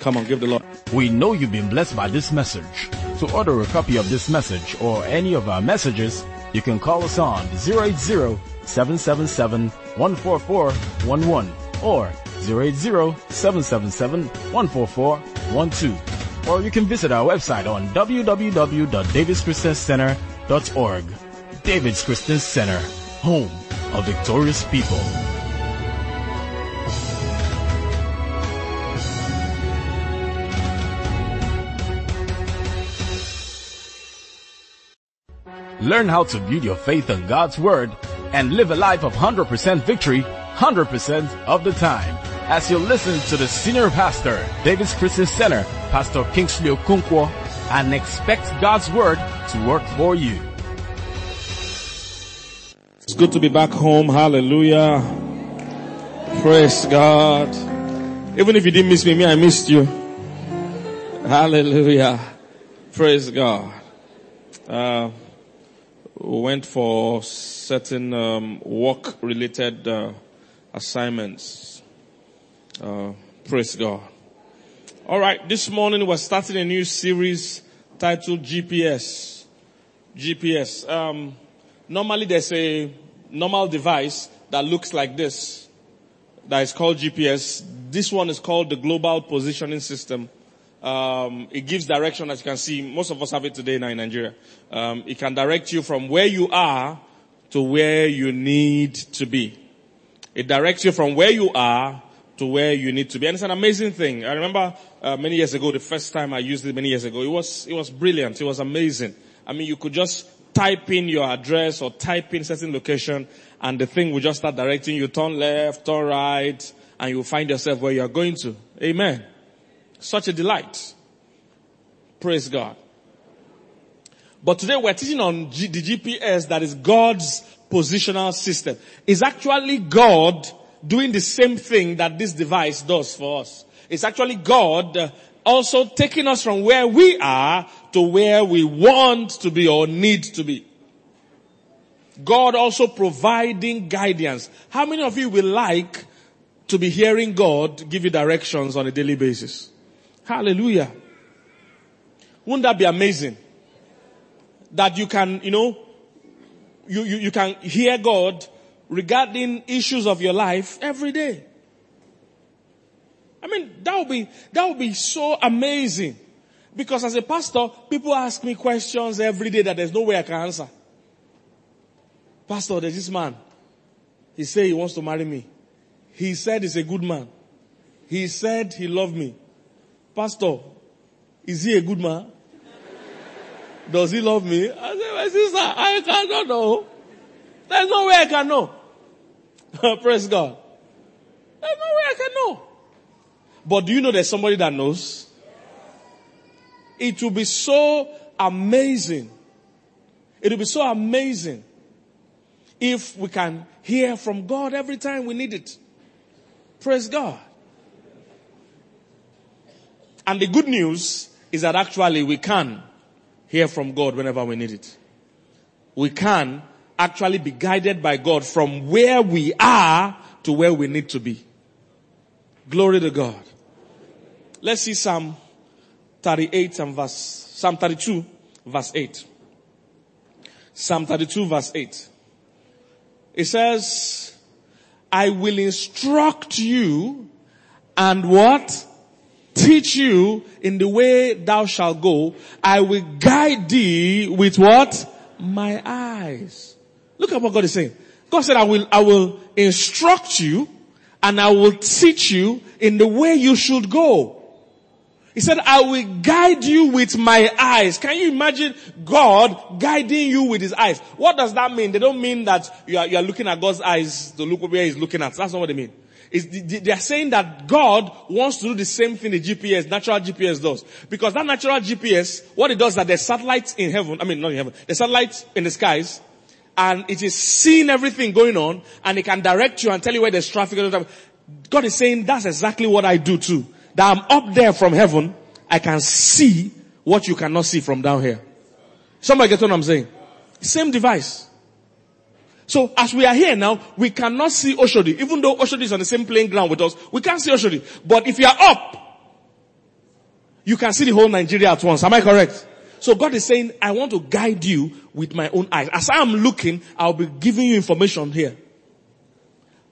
Come on, give the Lord. We know you've been blessed by this message. To order a copy of this message or any of our messages, you can call us on 080-777-14411 or 080-777-14412. Or you can visit our website on www.davidschristiancenter.org. David's Christian Center, home of victorious people. Learn how to build your faith on God's Word and live a life of 100% victory 100% of the time. As you listen to the Senior Pastor, David's Christian Center, Pastor Kingsley Okonkwo, and expect God's Word to work for you. It's good to be back home. Hallelujah. Praise God. Even if you didn't miss me, me, I missed you. Hallelujah. Praise God. Uh, went for certain um, work related uh, assignments. Uh, praise God. All right, this morning we're starting a new series titled GPS. GPS. Um, normally there's a normal device that looks like this that is called GPS. This one is called the Global Positioning System. Um, it gives direction, as you can see. Most of us have it today now in Nigeria. Um, it can direct you from where you are to where you need to be. It directs you from where you are to where you need to be. And it's an amazing thing. I remember uh, many years ago, the first time I used it many years ago, it was, it was brilliant. It was amazing. I mean, you could just type in your address or type in certain location and the thing will just start directing you turn left, turn right, and you'll find yourself where you're going to. Amen. Such a delight. Praise God. But today we're teaching on G- the GPS that is God's positional system. It's actually God doing the same thing that this device does for us. It's actually God uh, also taking us from where we are to where we want to be or need to be. God also providing guidance. How many of you will like to be hearing God give you directions on a daily basis? Hallelujah. Wouldn't that be amazing? That you can, you know, you, you, you can hear God regarding issues of your life every day. I mean, that would be, that would be so amazing. Because as a pastor, people ask me questions every day that there's no way I can answer. Pastor, there's this man. He said he wants to marry me. He said he's a good man. He said he loved me. Pastor, is he a good man? Does he love me? I said, my sister, I cannot know. There's no way I can know. Praise God. There's no way I can know. But do you know there's somebody that knows? It will be so amazing. It will be so amazing if we can hear from God every time we need it. Praise God. And the good news is that actually we can hear from God whenever we need it. We can actually be guided by God from where we are to where we need to be. Glory to God. Let's see Psalm 38 and verse, Psalm 32 verse 8. Psalm 32 verse 8. It says, I will instruct you and what? Teach you in the way thou shalt go. I will guide thee with what? My eyes. Look at what God is saying. God said, I will, I will instruct you and I will teach you in the way you should go. He said, I will guide you with my eyes. Can you imagine God guiding you with his eyes? What does that mean? They don't mean that you are, you are looking at God's eyes to look where he's looking at. That's not what they mean. It's, they are saying that God wants to do the same thing the GPS, natural GPS does. Because that natural GPS, what it does is that there's satellites in heaven, I mean not in heaven, there's satellites in the skies, and it is seeing everything going on, and it can direct you and tell you where there's traffic. God is saying that's exactly what I do too that I'm up there from heaven, I can see what you cannot see from down here. Somebody get what I'm saying? Same device. So as we are here now, we cannot see Oshodi. Even though Oshodi is on the same playing ground with us, we can't see Oshodi. But if you are up, you can see the whole Nigeria at once. Am I correct? So God is saying, I want to guide you with my own eyes. As I am looking, I'll be giving you information here.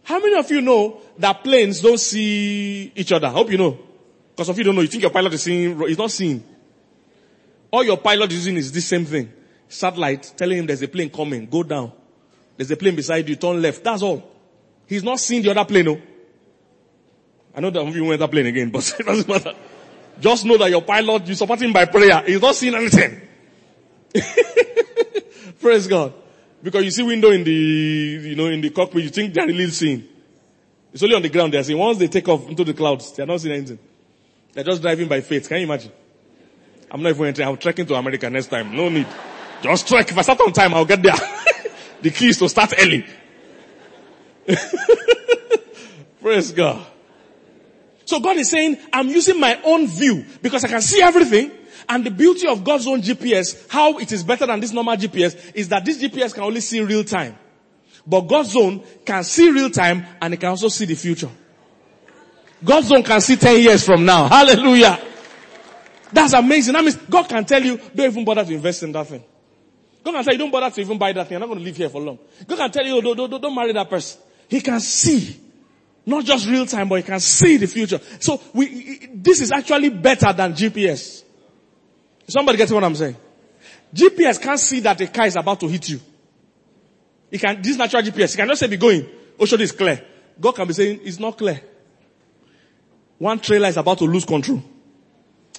How many of you know that planes don't see each other? I hope you know. Because if you don't know, you think your pilot is seeing, he's not seeing. All your pilot is using is this same thing. Satellite telling him there's a plane coming, go down. There's a plane beside you, turn left. That's all. He's not seeing the other plane, no. I know that you went that plane again, but it doesn't matter. Just know that your pilot, you support him by prayer. He's not seeing anything. Praise God. Because you see window in the, you know, in the cockpit, you think they're really seeing. It's only on the ground they're seeing. Once they take off into the clouds, they're not seeing anything. They're just driving by faith. Can you imagine? I'm not even entering. I'm trekking to America next time. No need. Just trek. If I start on time, I'll get there. the key is to start early. Praise God. So God is saying, I'm using my own view because I can see everything. And the beauty of God's own GPS, how it is better than this normal GPS, is that this GPS can only see real time. But God's own can see real time and it can also see the future. God's own can see 10 years from now. Hallelujah. That's amazing. That means God can tell you, don't even bother to invest in that thing. God can tell you, don't bother to even buy that thing. I'm not going to live here for long. God can tell you, don't, don't, don't marry that person. He can see. Not just real time, but he can see the future. So we, this is actually better than GPS. Somebody gets what I'm saying? GPS can't see that a car is about to hit you. It can, this natural GPS, it can just say be going. Ocean is clear. God can be saying it's not clear. one trailer is about to lose control.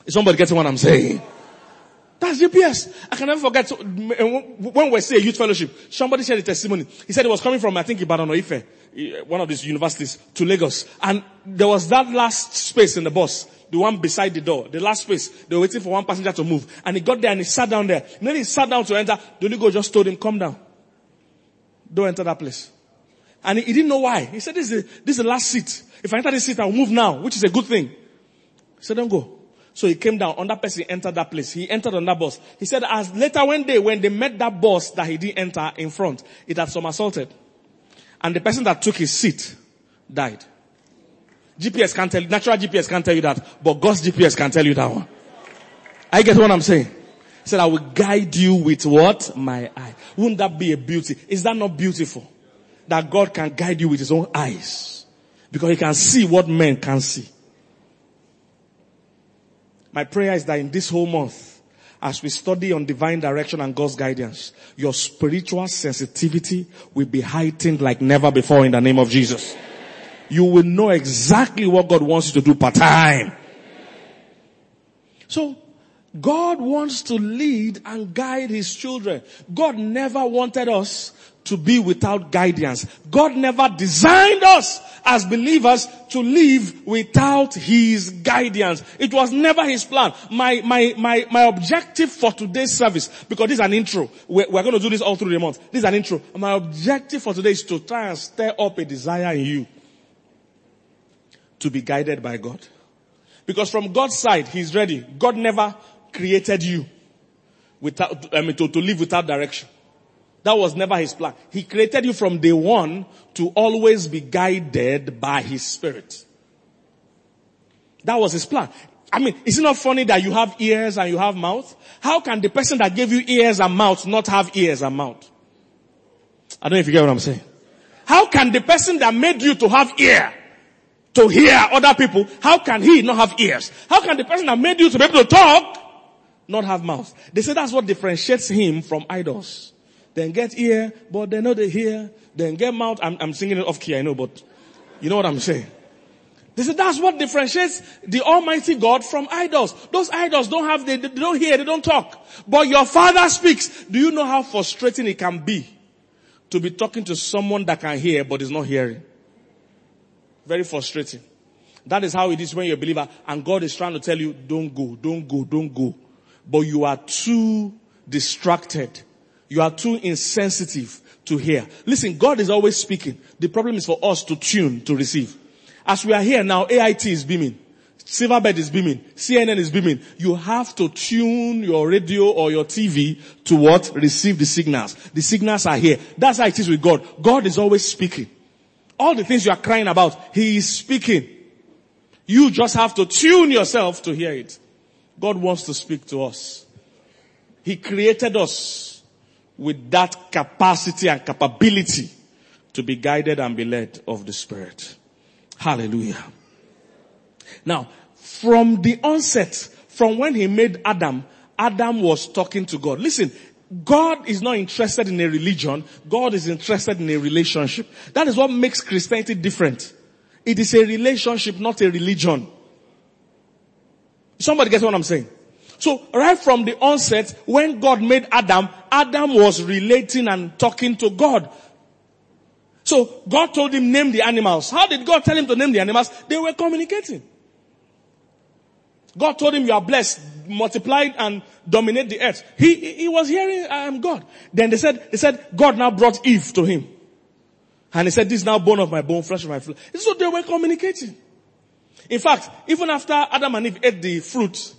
Somebody getting what I'm saying? That's GPS. I can never forget so, eh, when we say youth fellowship, somebody shared a testimony. He said it was coming from, I think, Ibadan or Ife, eh, one of these universities, to Lagos. And there was that last space in the bus, the one beside the door, the last space. They were waiting for one passenger to move. And he got there and he sat down there. And then he sat down to enter. The Holy just told him, come down. Don't enter that place. And he, he didn't know why. He said, this is, the, this is the last seat. If I enter this seat, I'll move now, which is a good thing. He said, don't go. So he came down, on that person entered that place. He entered on that bus. He said as later one day when they met that bus that he didn't enter in front, it had somersaulted. And the person that took his seat died. GPS can't tell natural GPS can't tell you that, but God's GPS can tell you that one. I get what I'm saying. He said, I will guide you with what? My eye. Wouldn't that be a beauty? Is that not beautiful? That God can guide you with his own eyes. Because he can see what men can see. My prayer is that in this whole month, as we study on divine direction and God's guidance, your spiritual sensitivity will be heightened like never before in the name of Jesus. You will know exactly what God wants you to do part time. So, God wants to lead and guide His children. God never wanted us to be without guidance. God never designed us as believers to live without His guidance. It was never His plan. My, my, my, my objective for today's service, because this is an intro. We're, we're going to do this all through the month. This is an intro. My objective for today is to try and stir up a desire in you to be guided by God. Because from God's side, He's ready. God never created you without, I mean, to, to live without direction. That was never his plan. He created you from day one to always be guided by his spirit. That was his plan. I mean, is it not funny that you have ears and you have mouth? How can the person that gave you ears and mouth not have ears and mouth? I don't know if you get what I'm saying. How can the person that made you to have ear, to hear other people, how can he not have ears? How can the person that made you to be able to talk, not have mouth? They say that's what differentiates him from idols then get ear, but they know they hear, then get mouth. I'm, I'm singing it off key, I know, but you know what I'm saying. They said that's what differentiates the Almighty God from idols. Those idols don't have, they, they don't hear, they don't talk. But your Father speaks. Do you know how frustrating it can be to be talking to someone that can hear but is not hearing? Very frustrating. That is how it is when you're a believer and God is trying to tell you, don't go, don't go, don't go. But you are too distracted you are too insensitive to hear. Listen, God is always speaking. The problem is for us to tune to receive. As we are here now, AIT is beaming. Silverbird is beaming. CNN is beaming. You have to tune your radio or your TV to what? Receive the signals. The signals are here. That's how it is with God. God is always speaking. All the things you are crying about, He is speaking. You just have to tune yourself to hear it. God wants to speak to us. He created us with that capacity and capability to be guided and be led of the Spirit. Hallelujah. Now, from the onset, from when he made Adam, Adam was talking to God. Listen, God is not interested in a religion. God is interested in a relationship. That is what makes Christianity different. It is a relationship, not a religion. Somebody gets what I'm saying? So right from the onset, when God made Adam, Adam was relating and talking to God. So God told him name the animals. How did God tell him to name the animals? They were communicating. God told him you are blessed, multiplied and dominate the earth. He, he was hearing, I am God. Then they said, they said, God now brought Eve to him. And he said, this is now bone of my bone, flesh of my flesh. So they were communicating. In fact, even after Adam and Eve ate the fruit,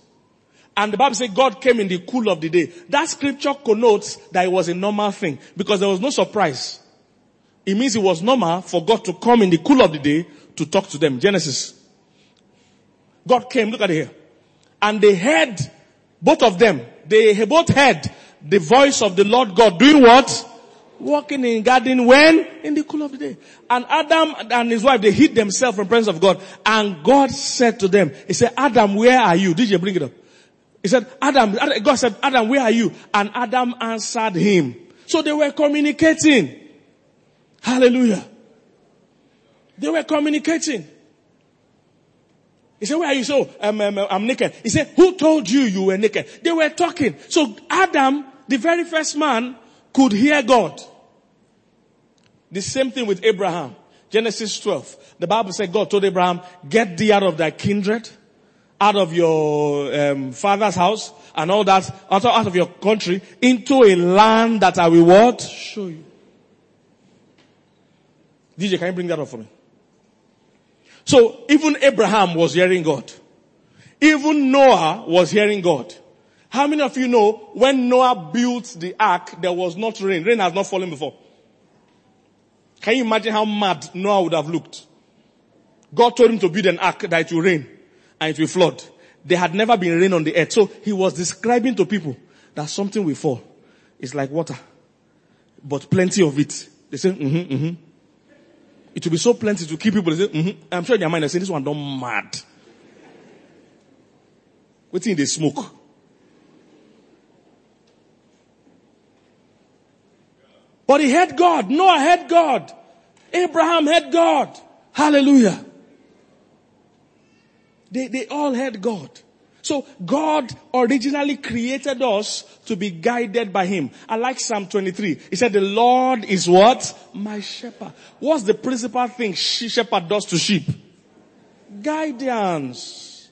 and the Bible says God came in the cool of the day. That scripture connotes that it was a normal thing because there was no surprise. It means it was normal for God to come in the cool of the day to talk to them. Genesis. God came, look at it here. And they heard, both of them, they both heard the voice of the Lord God doing what? Walking in garden when? In the cool of the day. And Adam and his wife, they hid themselves from the presence of God. And God said to them, He said, Adam, where are you? Did you bring it up? He said, Adam, God said, Adam, where are you? And Adam answered him. So they were communicating. Hallelujah. They were communicating. He said, where are you? So, um, um, I'm naked. He said, who told you you were naked? They were talking. So Adam, the very first man, could hear God. The same thing with Abraham. Genesis 12. The Bible said God told Abraham, get thee out of thy kindred, out of your um, father's house, and all that, out of, out of your country, into a land that I will what? Show you. DJ, can you bring that up for me? So even Abraham was hearing God. Even Noah was hearing God. How many of you know when Noah built the ark, there was not rain? Rain has not fallen before. Can you imagine how mad Noah would have looked? God told him to build an ark that it will rain and it will flood. There had never been rain on the earth. So he was describing to people that something will fall. It's like water, but plenty of it. They say, mm-hmm, mm-hmm. It will be so plenty to keep people. They Say, mm-hmm. I'm sure in their mind they say, this one don't mad. Waiting in the smoke. But he had God. Noah had God. Abraham had God. Hallelujah. They, they all had God. So God originally created us to be guided by Him. I like Psalm 23. He said, the Lord is what? My shepherd. What's the principal thing shepherd does to sheep? Guidance.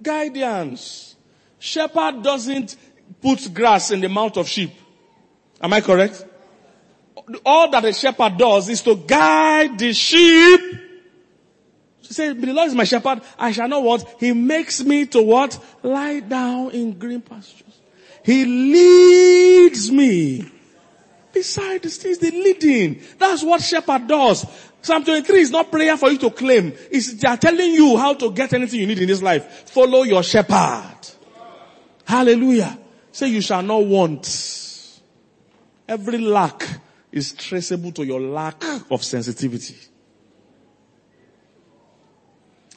Guidance. Shepherd doesn't put grass in the mouth of sheep. Am I correct? All that a shepherd does is to guide the sheep said, the Lord is my shepherd. I shall not want. He makes me to what? Lie down in green pastures. He leads me beside the streams. The leading. That's what shepherd does. Psalm 23 is not prayer for you to claim. It's they are telling you how to get anything you need in this life. Follow your shepherd. Hallelujah. Say you shall not want. Every lack is traceable to your lack of sensitivity.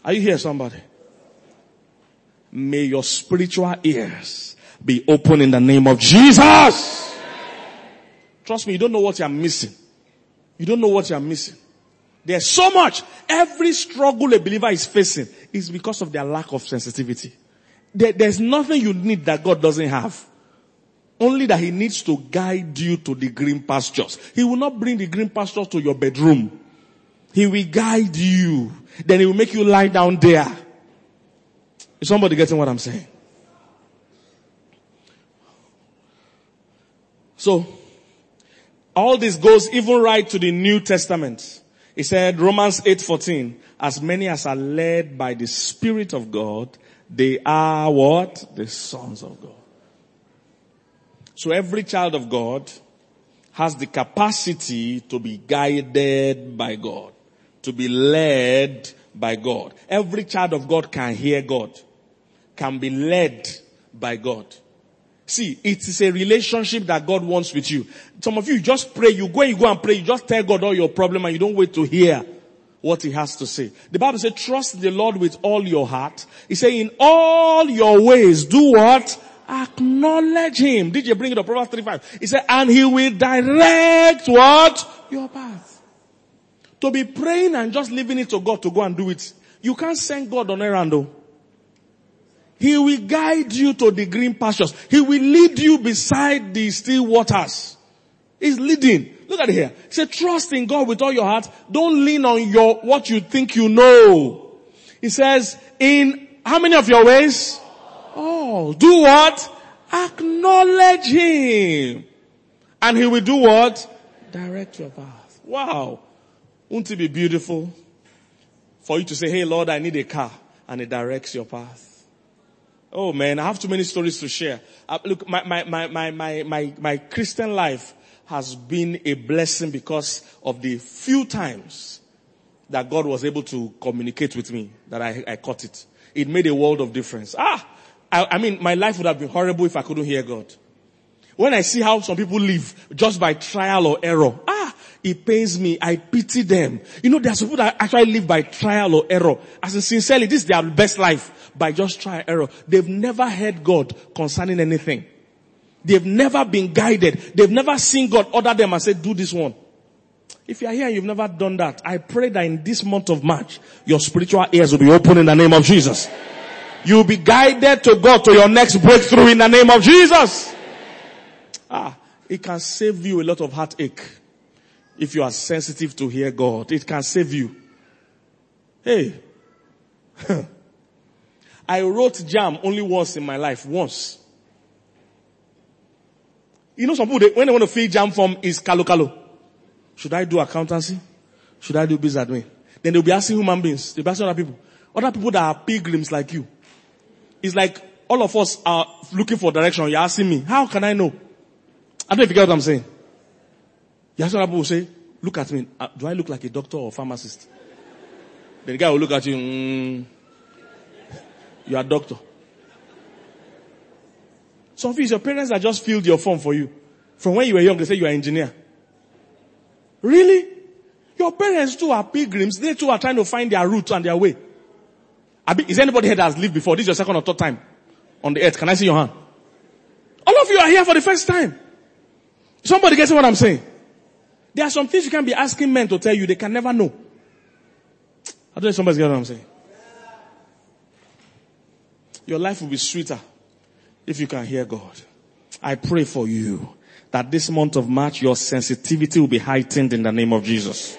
Are you here, somebody? May your spiritual ears be open in the name of Jesus. Trust me, you don't know what you're missing. You don't know what you're missing. There's so much. Every struggle a believer is facing is because of their lack of sensitivity. There, there's nothing you need that God doesn't have. Only that He needs to guide you to the green pastures. He will not bring the green pastures to your bedroom. He will guide you. Then he will make you lie down there. Is somebody getting what I'm saying? So, all this goes even right to the New Testament. He said, Romans 8:14, as many as are led by the Spirit of God, they are what? The sons of God. So every child of God has the capacity to be guided by God to be led by God. Every child of God can hear God, can be led by God. See, it is a relationship that God wants with you. Some of you just pray, you go, you go and pray, you just tell God all your problem and you don't wait to hear what he has to say. The Bible says, trust the Lord with all your heart. He said, in all your ways, do what? Acknowledge him. Did you bring it up? Proverbs 35. He said, and he will direct what? Your path. To be praying and just leaving it to God to go and do it. You can't send God on errand though. He will guide you to the green pastures. He will lead you beside the still waters. He's leading. Look at it here. Say trust in God with all your heart. Don't lean on your, what you think you know. He says, in how many of your ways? Oh, do what? Acknowledge Him. And He will do what? Direct your path. Wow. Won't it be beautiful for you to say, Hey Lord, I need a car and it directs your path? Oh man, I have too many stories to share. Uh, look, my, my, my, my, my, my, my Christian life has been a blessing because of the few times that God was able to communicate with me that I, I caught it. It made a world of difference. Ah! I, I mean, my life would have been horrible if I couldn't hear God. When I see how some people live just by trial or error, ah, it pains me. I pity them. You know, there's people that actually live by trial or error. As in sincerely, this is their best life by just trial error. They've never heard God concerning anything. They've never been guided. They've never seen God order them and say, do this one. If you are here and you've never done that, I pray that in this month of March, your spiritual ears will be open in the name of Jesus. You'll be guided to go to your next breakthrough in the name of Jesus. Ah, it can save you a lot of heartache. If you are sensitive to hear God, it can save you. Hey. I wrote JAMB only once in my life. Once. You know some people, they, when they want to fill JAMB form is kalo kalo. Should I do accountancy? Should I do business admin? Then they'll be asking human beings. They'll be asking other people. Other people that are pilgrims like you. It's like all of us are looking for direction. You're asking me, how can I know? I don't know if you get what I'm saying. You ask other people say, look at me. Uh, do I look like a doctor or pharmacist? Then the guy will look at you, mm, you are a doctor. Some of you, your parents that just filled your form for you. From when you were young, they say you are an engineer. Really? Your parents too are pilgrims. They too are trying to find their route and their way. Is anybody here that has lived before? This is your second or third time on the earth. Can I see your hand? All of you are here for the first time. Somebody gets what I'm saying? There are some things you can be asking men to tell you they can never know. I don't know if somebody's getting what I'm saying. Your life will be sweeter if you can hear God. I pray for you that this month of March, your sensitivity will be heightened in the name of Jesus.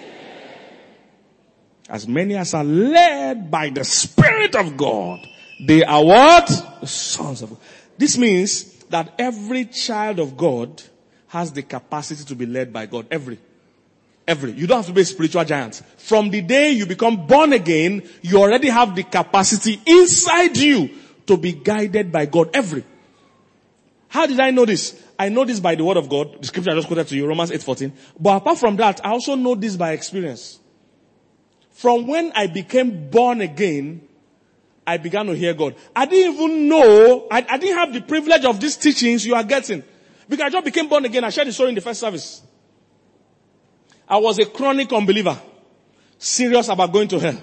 As many as are led by the Spirit of God, they are what? The sons of God. This means that every child of God has the capacity to be led by God. Every. Every. You don't have to be a spiritual giant. From the day you become born again, you already have the capacity inside you to be guided by God. Every. How did I know this? I know this by the word of God, the scripture I just quoted to you, Romans 8:14. But apart from that, I also know this by experience. From when I became born again, I began to hear God. I didn't even know, I, I didn't have the privilege of these teachings you are getting. Because I just became born again. I shared the story in the first service. I was a chronic unbeliever. Serious about going to hell.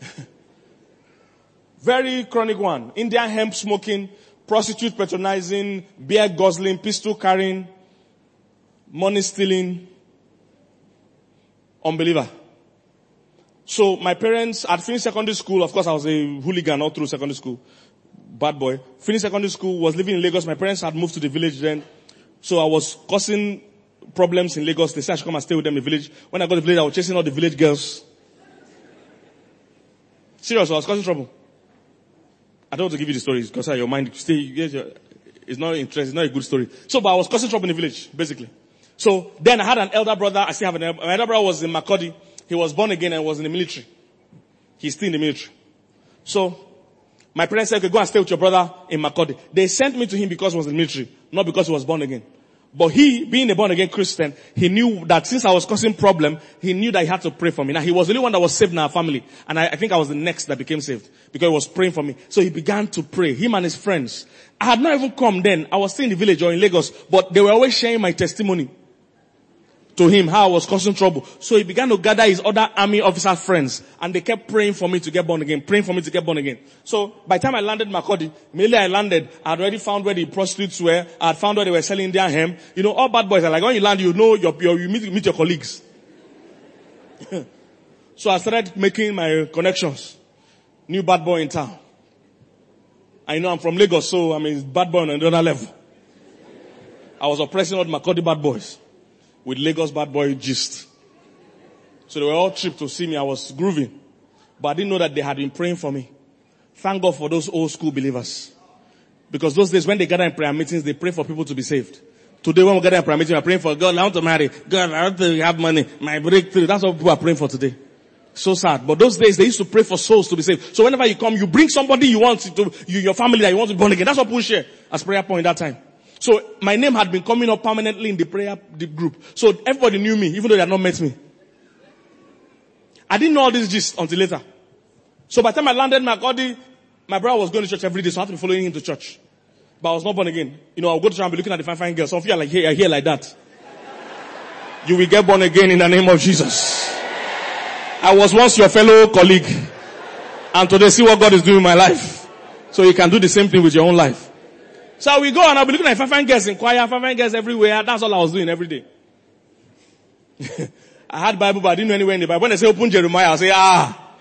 Very chronic one. Indian hemp smoking, prostitute patronizing, beer guzzling, pistol carrying, money stealing, unbeliever. So my parents had finished secondary school. Of course, I was a hooligan all through secondary school. Bad boy. Finished secondary school, was living in Lagos. My parents had moved to the village then. So I was causing problems in Lagos. They said I should come and stay with them in the village. When I got to the village, I was chasing all the village girls. Serious, I was causing trouble. I don't want to give you the stories because uh, your mind stay, it's not interesting, it's not a good story. So, but I was causing trouble in the village, basically. So, then I had an elder brother, I still have an elder, my elder brother was in Makurdi. He was born again and was in the military. He's still in the military. So, my parents said, okay, go and stay with your brother in Makurdi. They sent me to him because he was in the military, not because he was born again. But he, being a born again Christian, he knew that since I was causing problem, he knew that he had to pray for me. Now he was the only one that was saved in our family. And I, I, think I was the next that became saved because he was praying for me. So he began to pray, him and his friends. I had not even come then. I was still in the village or in Lagos, but they were always sharing my testimony to him how I was causing trouble. So he began to gather his other army officer friends and they kept praying for me to get born again, praying for me to get born again. So by the time I landed Makurdi, immediately I landed, I had already found where the prostitutes were, I had found where they were selling their hemp. You know, all bad boys are like, when you land, you know, your, your, you meet, meet your colleagues. so I started making my connections. New bad boy in town. I know I'm from Lagos, so I'm a bad boy on another level. I was oppressing all the Makurdi bad boys with Lagos bad boy gist. So they were all tripped to see me. I was grooving. But I didn't know that they had been praying for me. Thank God for those old school believers. Because those days when they gather in prayer meetings, they pray for people to be saved. Today when we gather in prayer meetings, we're praying for God, I want to marry. God, I want to have money. My breakthrough. That's what people are praying for today. So sad. But those days they used to pray for souls to be saved. So whenever you come, you bring somebody you want to, you, your family that you want to be born again. That's what people share as prayer point that time. So my name had been coming up permanently in the prayer group. So everybody knew me, even though they had not met me. I didn't know all this gist until later. So by the time I landed my body, my brother was going to church every day, so I had to be following him to church. But I was not born again. You know, I'll go to church and be looking at the fine, fine girls. Some of you are like, hey, I hear like that. You will get born again in the name of Jesus. I was once your fellow colleague. And today see what God is doing in my life. So you can do the same thing with your own life. So we go and I'll be looking at fine girls in choir, fine girls everywhere. That's all I was doing every day. I had Bible, but I didn't know anywhere in the Bible. When they say open Jeremiah, I'll say, ah,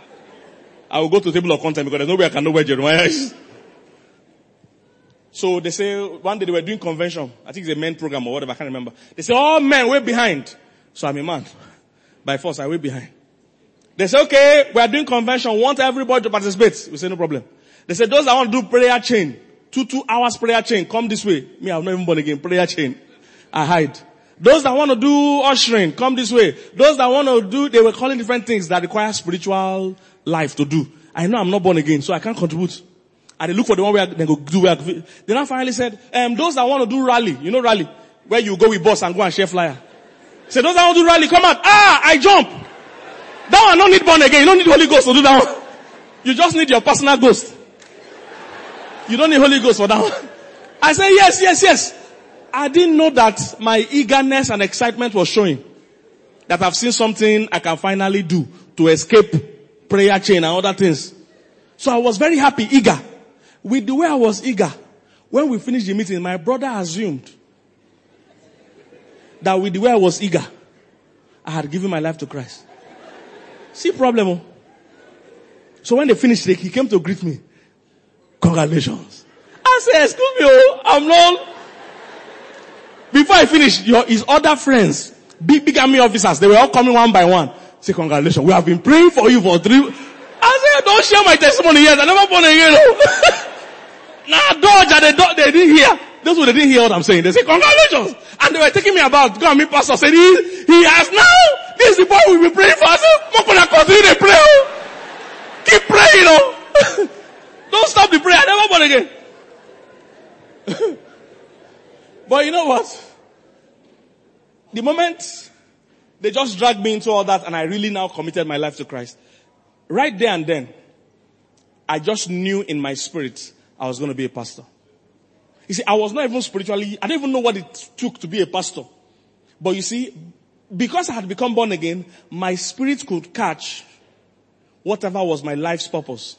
I will go to the table of content because there's no way I can know where Jeremiah is. So they say, one day they were doing convention. I think it's a men program or whatever, I can't remember. They say, all men, way behind. So I'm a man. By force, I way behind. They say, okay, we are doing convention, want everybody to participate. We say, no problem. They say, those that want to do prayer chain, two, two hours prayer chain, come this way. Me, I'm not even born again, prayer chain. I hide. Those that want to do ushering, come this way. Those that want to do, they were calling different things that require spiritual life to do. I know I'm not born again, so I can't contribute. And they look for the one where they go do where. Then I finally said, um, those that want to do rally, you know rally, where you go with boss and go and share flyer. Say those that want to do rally, come out. Ah, I jump. That one don't need born again. You don't need Holy Ghost to do that one. You just need your personal ghost. You don't need Holy Ghost for that one. I said, yes, yes, yes. I didn't know that my eagerness and excitement was showing. That I've seen something I can finally do to escape prayer chain and other things. So I was very happy, eager. With the way I was eager, when we finished the meeting, my brother assumed that with the way I was eager, I had given my life to Christ. See problem. Oh? So when they finished, he came to greet me. Congratulations. I said, excuse me, oh, I'm not. Before I finish, your, his other friends, big, big army officers, they were all coming one by one. Say, congratulations. We have been praying for you for three. I said, don't share my testimony yet. I never born again. Oh. now dodge and they, don't, they didn't hear. Those who they didn't hear what I'm saying. They say, congratulations. And they were taking me about. Go and meet pastor. Said, he, he has now. This is the boy we've been praying for. I said, Mokona continue to pray. Oh. Keep praying, oh. Don't stop the prayer. I never born again. but you know what? The moment they just dragged me into all that and I really now committed my life to Christ. Right there and then, I just knew in my spirit I was going to be a pastor. You see, I was not even spiritually, I didn't even know what it took to be a pastor. But you see, because I had become born again, my spirit could catch whatever was my life's purpose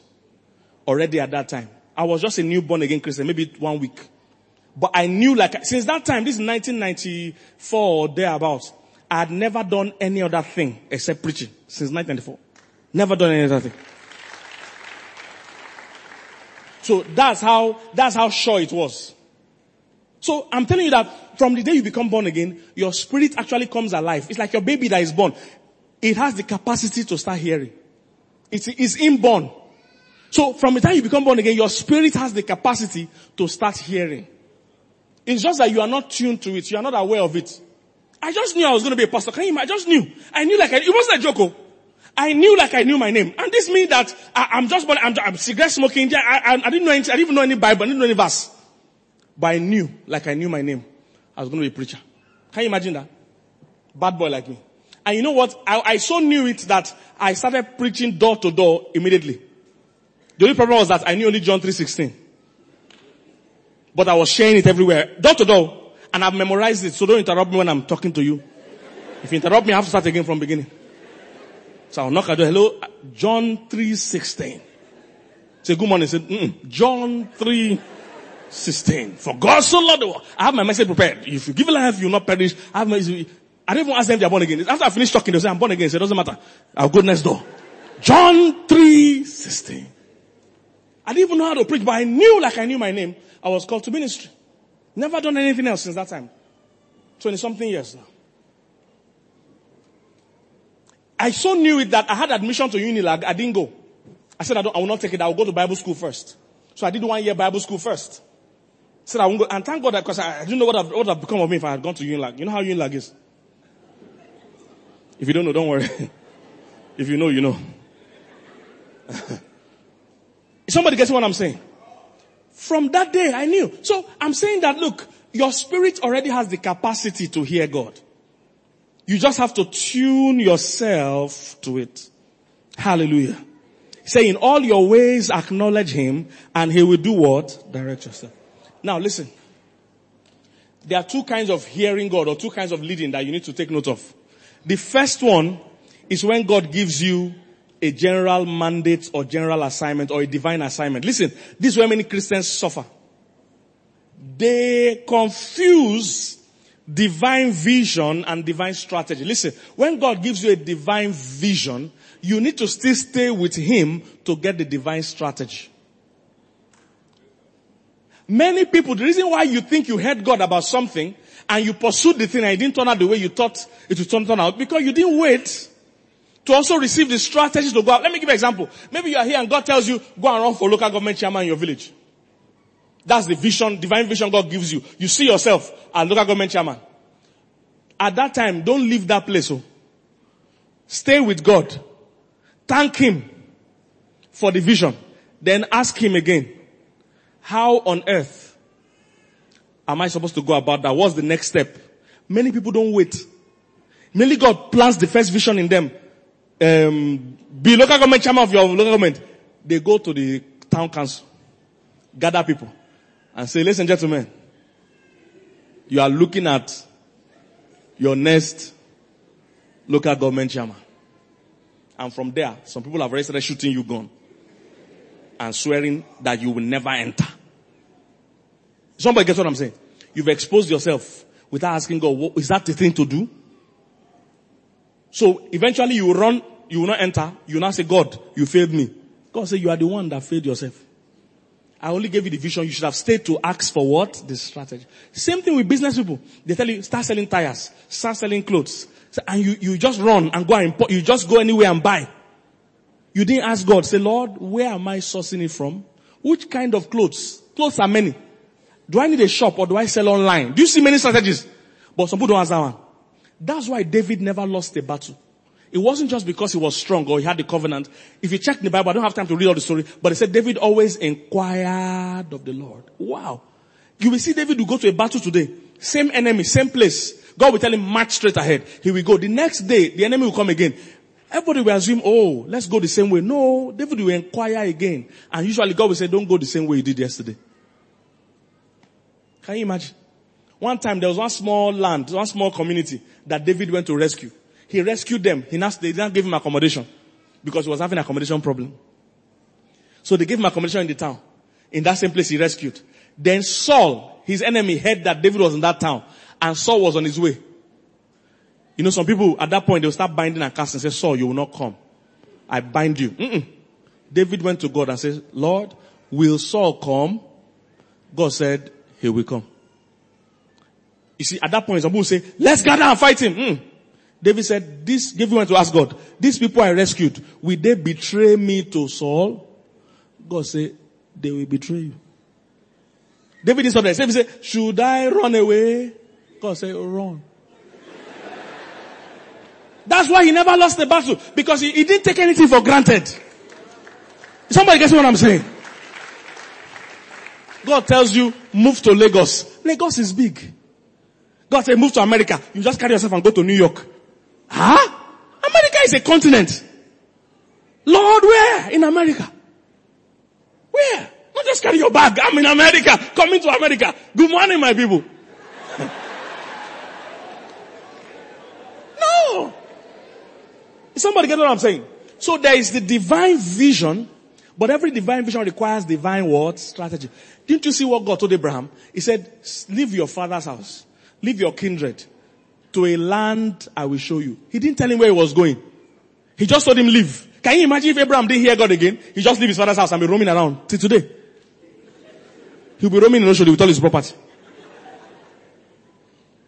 already at that time. I was just a new born again Christian, maybe one week. But I knew like, since that time, this is 1994 or thereabouts, I had never done any other thing except preaching since 1994. Never done any other thing. So that's how, that's how sure it was. So I'm telling you that from the day you become born again, your spirit actually comes alive. It's like your baby that is born. It has the capacity to start hearing. It's, it's inborn. So from the time you become born again, your spirit has the capacity to start hearing. It's just that you are not tuned to it. You are not aware of it. I just knew I was going to be a pastor. Can you imagine? I just knew. I knew like I, it wasn't a joke. Oh. I knew like I knew my name. And this means that I, am just, I'm, I'm cigarette smoking. I, I, I, didn't know any, I didn't even know any Bible. I didn't know any verse. But I knew, like I knew my name. I was going to be a preacher. Can you imagine that? Bad boy like me. And you know what? I, I so knew it that I started preaching door to door immediately. The only problem was that I knew only John 3.16. But I was sharing it everywhere. Door to door. And I've memorized it, so don't interrupt me when I'm talking to you. If you interrupt me, I have to start again from beginning. So I'll knock at the door. Hello, John 3.16. Say good morning. Say, John 3.16. For God so loved the world. I have my message prepared. If you give life, you will not perish. I have my, I don't even ask them if they're born again. After I finish talking, they'll say, I'm born again. So it doesn't matter. I'll go next door. John 3.16. I didn't even know how to preach, but I knew like I knew my name. I was called to ministry. Never done anything else since that time. 20 something years now. I so knew it that I had admission to Unilag. I didn't go. I said, I, don't, I will not take it. I will go to Bible school first. So I did one year Bible school first. Said I won't go. And thank God because I, I, didn't know what have, have become of me if I had gone to Unilag. You know how Unilag is? If you don't know, don't worry. if you know, you know. Somebody gets what I'm saying? From that day, I knew. So I'm saying that look, your spirit already has the capacity to hear God. You just have to tune yourself to it. Hallelujah. Say in all your ways acknowledge him and he will do what? Direct yourself. Now listen. There are two kinds of hearing God or two kinds of leading that you need to take note of. The first one is when God gives you a general mandate or general assignment or a divine assignment. Listen, this is where many Christians suffer. They confuse divine vision and divine strategy. Listen, when God gives you a divine vision, you need to still stay with Him to get the divine strategy. Many people, the reason why you think you heard God about something and you pursued the thing and it didn't turn out the way you thought it would turn out because you didn't wait to also receive the strategies to go out. Let me give you an example. Maybe you are here and God tells you, go and run for local government chairman in your village. That's the vision, divine vision God gives you. You see yourself as local government chairman. At that time, don't leave that place. Oh. Stay with God. Thank Him for the vision. Then ask Him again. How on earth am I supposed to go about that? What's the next step? Many people don't wait. Mainly God plants the first vision in them. Um, be local government chairman of your local government. They go to the town council, gather people, and say, listen gentlemen, you are looking at your next local government chairman. And from there, some people have already started shooting you gun and swearing that you will never enter. Somebody gets what I'm saying? You've exposed yourself without asking God, what, is that the thing to do? So eventually you run, you will not enter, you will not say, God, you failed me. God say, you are the one that failed yourself. I only gave you the vision. You should have stayed to ask for what? The strategy. Same thing with business people. They tell you, start selling tires, start selling clothes. And you, you just run and go and import, you just go anywhere and buy. You didn't ask God, say, Lord, where am I sourcing it from? Which kind of clothes? Clothes are many. Do I need a shop or do I sell online? Do you see many strategies? But some people don't ask that one. That's why David never lost a battle. It wasn't just because he was strong or he had the covenant. If you check the Bible, I don't have time to read all the story, but it said David always inquired of the Lord. Wow. You will see David will go to a battle today. Same enemy, same place. God will tell him march straight ahead. He will go. The next day, the enemy will come again. Everybody will assume, oh, let's go the same way. No, David will inquire again. And usually God will say, don't go the same way you did yesterday. Can you imagine? One time there was one small land, one small community that David went to rescue. He rescued them. He now, they didn't give him accommodation because he was having accommodation problem. So they gave him accommodation in the town. In that same place he rescued. Then Saul, his enemy, heard that David was in that town and Saul was on his way. You know, some people at that point they'll start binding and casting and say, Saul, you will not come. I bind you. Mm-mm. David went to God and said, Lord, will Saul come? God said, he will come. You see, at that point, some say, let's gather and fight him. Mm. David said, this, David went to ask God, these people I rescued, will they betray me to Saul? God said, they will betray you. David is something. David said, should I run away? God said, run. That's why he never lost the battle because he, he didn't take anything for granted. Somebody gets what I'm saying? God tells you, move to Lagos. Lagos is big. God said, move to America. You just carry yourself and go to New York. Huh? America is a continent. Lord, where? In America. Where? Not just carry your bag. I'm in America. Coming to America. Good morning, my people. no. Somebody get what I'm saying? So there is the divine vision, but every divine vision requires divine what? Strategy. Didn't you see what God told Abraham? He said, leave your father's house. Leave your kindred to a land I will show you. He didn't tell him where he was going. He just told him leave. Can you imagine if Abraham didn't hear God again? He just leave his father's house and be roaming around till today. He'll be roaming in Oshodi with all his property.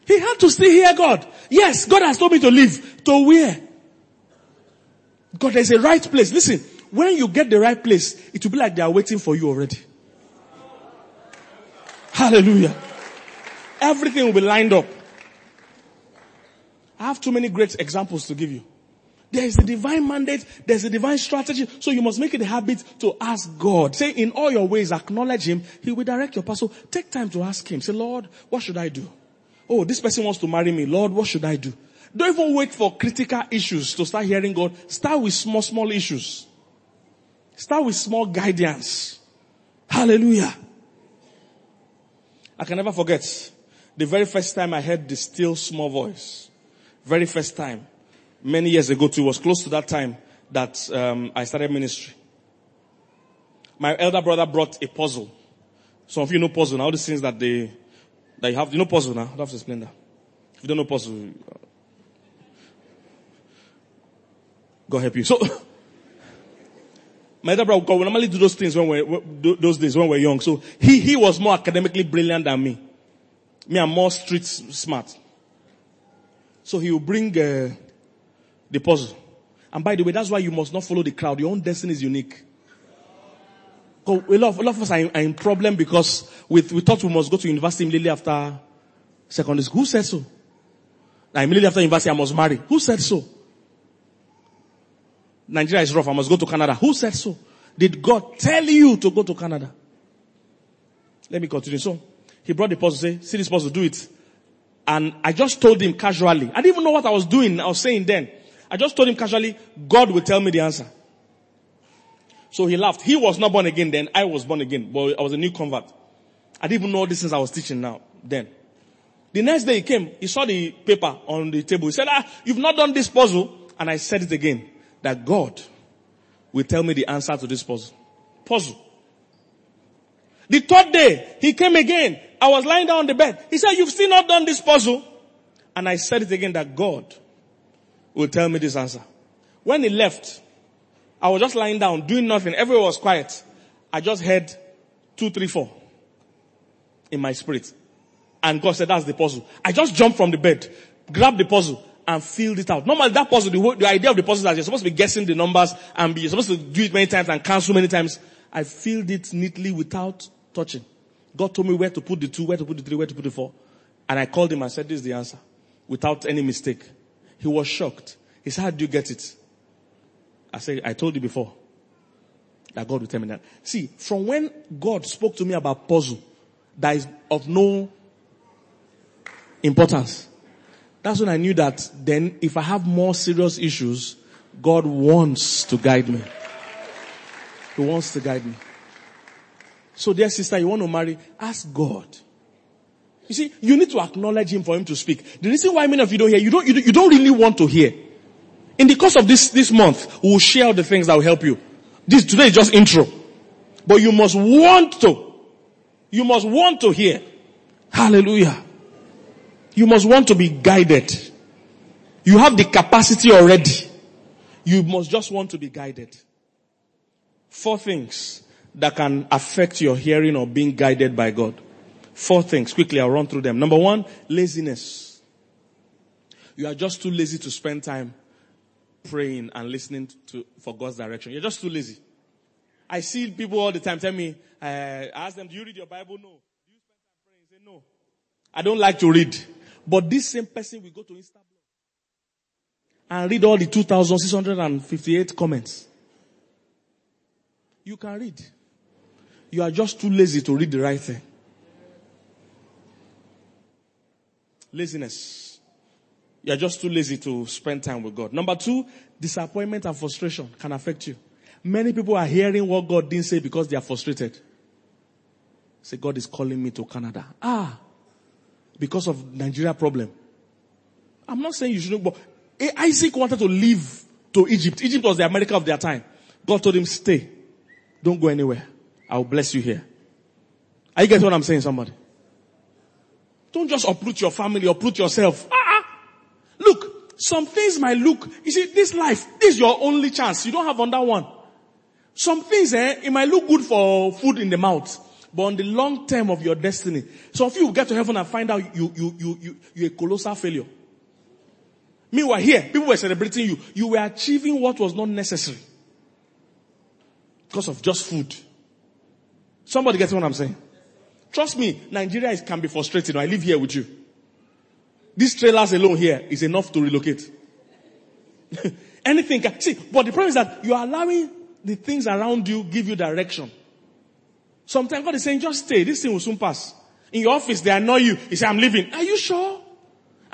He had to still hear God. Yes, God has told me to leave. To where? God, there's a right place. Listen, when you get the right place, it will be like they are waiting for you already. Hallelujah. Everything will be lined up. I have too many great examples to give you. There is a divine mandate. There's a divine strategy. So you must make it a habit to ask God. Say in all your ways, acknowledge Him. He will direct your path. So take time to ask Him. Say, Lord, what should I do? Oh, this person wants to marry me. Lord, what should I do? Don't even wait for critical issues to start hearing God. Start with small, small issues. Start with small guidance. Hallelujah. I can never forget the very first time I heard the still small voice. Very first time. Many years ago too. It was close to that time that um, I started ministry. My elder brother brought a puzzle. Some of you know puzzle now. All the things that they, that you have, you know puzzle now. I don't have to explain that. If you don't know puzzle, God help you. So, my elder brother, we normally do those things when we're, those days when we're young. So he, he was more academically brilliant than me. Me, I'm more street smart. So he will bring uh, the puzzle. And by the way, that's why you must not follow the crowd. Your own destiny is unique. A lot, of, a lot of us are in, are in problem because we, we thought we must go to university immediately after secondary school. Who said so? Now immediately after university I must marry. Who said so? Nigeria is rough. I must go to Canada. Who said so? Did God tell you to go to Canada? Let me continue. So, he brought the puzzle, say, see this puzzle, do it. And I just told him casually. I didn't even know what I was doing. I was saying then. I just told him casually, God will tell me the answer. So he laughed. He was not born again then. I was born again. But I was a new convert. I didn't even know this since I was teaching now, then. The next day he came, he saw the paper on the table. He said, ah, you've not done this puzzle. And I said it again that God will tell me the answer to this puzzle. Puzzle. The third day, he came again. I was lying down on the bed. He said, you've still not done this puzzle. And I said it again that God will tell me this answer. When he left, I was just lying down, doing nothing. Everywhere was quiet. I just heard two, three, four in my spirit. And God said, that's the puzzle. I just jumped from the bed, grabbed the puzzle, and filled it out. Normally that puzzle, the, the idea of the puzzle is that you're supposed to be guessing the numbers and be, you're supposed to do it many times and cancel many times. I filled it neatly without touching. God told me where to put the two, where to put the three, where to put the four. And I called him and said, this is the answer. Without any mistake. He was shocked. He said, how do you get it? I said, I told you before that God will tell me that. See, from when God spoke to me about puzzle that is of no importance, that's when I knew that then if I have more serious issues, God wants to guide me. He wants to guide me. So dear sister, you want to marry? Ask God. You see, you need to acknowledge Him for Him to speak. The reason why many of you don't hear, you don't, you, you don't really want to hear. In the course of this, this month, we will share the things that will help you. This today is just intro. But you must want to. You must want to hear. Hallelujah. You must want to be guided. You have the capacity already. You must just want to be guided. Four things that can affect your hearing or being guided by God. Four things. Quickly, I'll run through them. Number one, laziness. You are just too lazy to spend time praying and listening to, for God's direction. You're just too lazy. I see people all the time tell me, uh, I ask them, do you read your Bible? No. Do you spend time praying? Say no. I don't like to read. But this same person will go to Instagram and read all the 2,658 comments. You can read. You are just too lazy to read the right thing. Laziness. You are just too lazy to spend time with God. Number two, disappointment and frustration can affect you. Many people are hearing what God didn't say because they are frustrated. Say, God is calling me to Canada. Ah, because of Nigeria problem. I'm not saying you shouldn't, but Isaac wanted to leave to Egypt. Egypt was the America of their time. God told him, stay. Don't go anywhere. I'll bless you here. Are you getting what I'm saying, somebody? Don't just uproot your family, uproot yourself. Ah, look, some things might look, you see, this life, this is your only chance. You don't have another one. Some things, eh, it might look good for food in the mouth but on the long term of your destiny. Some of you will get to heaven and find out you, you, you, you, you're a colossal failure. Meanwhile here, people were celebrating you. You were achieving what was not necessary. Because of just food. Somebody gets what I'm saying? Trust me, Nigeria is, can be frustrating. I live here with you. These trailers alone here is enough to relocate. Anything can, see, but the problem is that you are allowing the things around you give you direction. Sometimes God is saying, just stay. This thing will soon pass. In your office, they annoy you. You say, I'm leaving. Are you sure?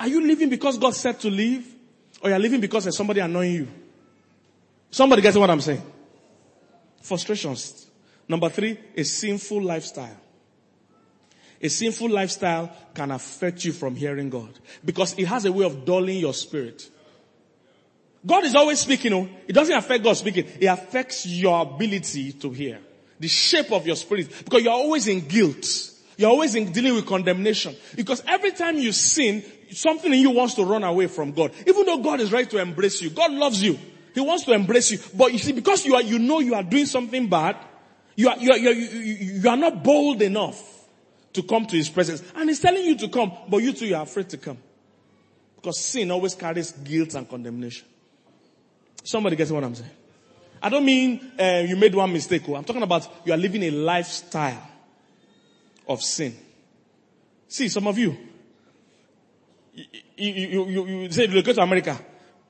Are you leaving because God said to leave? Or you're leaving because there's somebody annoying you? Somebody gets what I'm saying? Frustrations. Number three, a sinful lifestyle. A sinful lifestyle can affect you from hearing God because it has a way of dulling your spirit. God is always speaking. Oh, it doesn't affect God speaking. It affects your ability to hear the shape of your spirit because you're always in guilt. You're always in dealing with condemnation. Because every time you sin, something in you wants to run away from God. Even though God is ready to embrace you, God loves you. He wants to embrace you. But you see, because you are, you know you are doing something bad, you are, you are, you are, you are not bold enough to come to His presence. And He's telling you to come, but you too, you are afraid to come. Because sin always carries guilt and condemnation. Somebody gets what I'm saying? I don't mean uh, you made one mistake. Oh. I'm talking about you are living a lifestyle of sin. See, some of you, you, you, you, you say you go to America,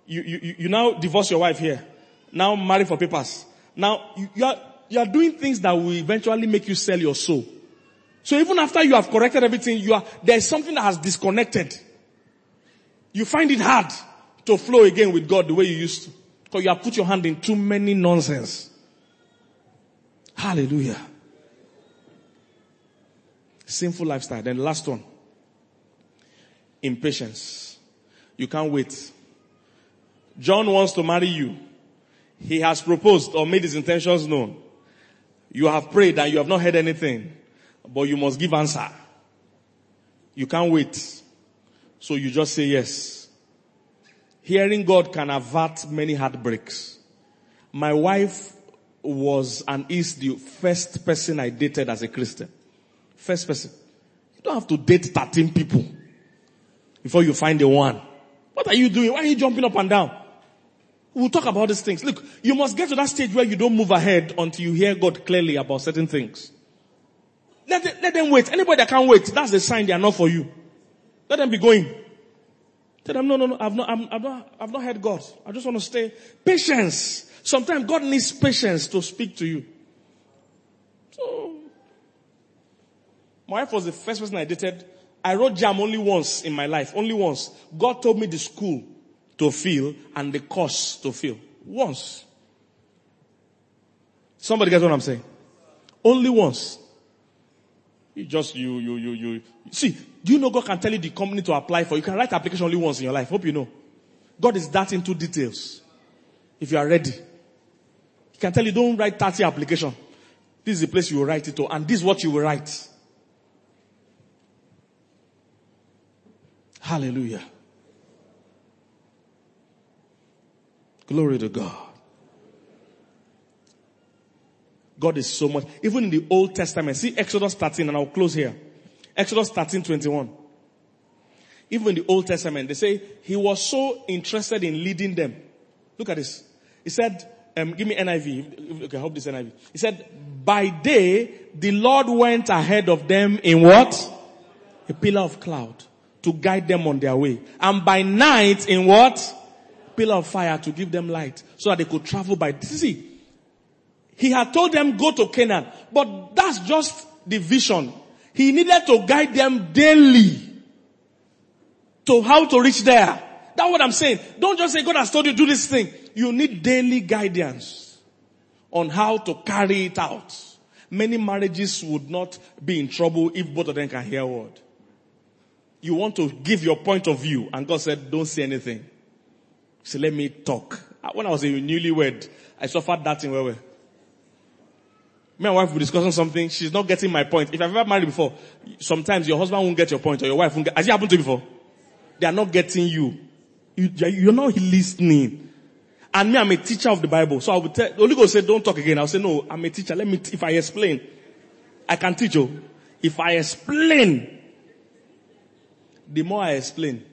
you, you, you now divorce your wife here, now marry for papers. Now you, you are you are doing things that will eventually make you sell your soul. So even after you have corrected everything, you are there is something that has disconnected. You find it hard to flow again with God the way you used to. Because you have put your hand in too many nonsense. Hallelujah. Sinful lifestyle. Then the last one. Impatience. You can't wait. John wants to marry you. He has proposed or made his intentions known. You have prayed and you have not heard anything, but you must give answer. You can't wait. So you just say yes. Hearing God can avert many heartbreaks. My wife was and is the first person I dated as a Christian. First person. You don't have to date 13 people before you find the one. What are you doing? Why are you jumping up and down? We'll talk about these things. Look, you must get to that stage where you don't move ahead until you hear God clearly about certain things. Let them, let them wait. Anybody that can't wait, that's the sign they are not for you. Let them be going. Tell them, no, no, no, I've not, i have not, I've not heard God. I just want to stay. Patience. Sometimes God needs patience to speak to you. So, my wife was the first person I dated. I wrote JAMB only once in my life. Only once. God told me the school to feel and the course to feel. Once. Somebody gets what I'm saying? Only once. You just, you, you, you, you. See, do you know God can tell you the company to apply for? You can write application only once in your life. Hope you know. God is that into details. If you are ready. He can tell you don't write 30 application. This is the place you will write it to and this is what you will write. Hallelujah. Glory to God. God is so much. Even in the Old Testament, see Exodus 13, and I'll close here. Exodus 13, 21. Even in the Old Testament, they say he was so interested in leading them. Look at this. He said, um, give me NIV. Okay, I hope this NIV. He said, by day, the Lord went ahead of them in what? A pillar of cloud to guide them on their way. And by night, in what? Pillar of fire to give them light so that they could travel by. See, he had told them go to Canaan, but that's just the vision. He needed to guide them daily to how to reach there. That's what I'm saying. Don't just say God has told you do this thing. You need daily guidance on how to carry it out. Many marriages would not be in trouble if both of them can hear word. You want to give your point of view and God said, don't say anything. So let me talk. Uh, when I was a newlywed, I suffered that in where me and wife were discussing something. She's not getting my point. If I've ever married before, sometimes your husband won't get your point or your wife won't get, has it happened to you before? They are not getting you. you you're not listening. And me, I'm a teacher of the Bible. So I would tell, the Holy Ghost said, don't talk again. I'll say, no, I'm a teacher. Let me, t- if I explain, I can teach you. If I explain, the more I explain,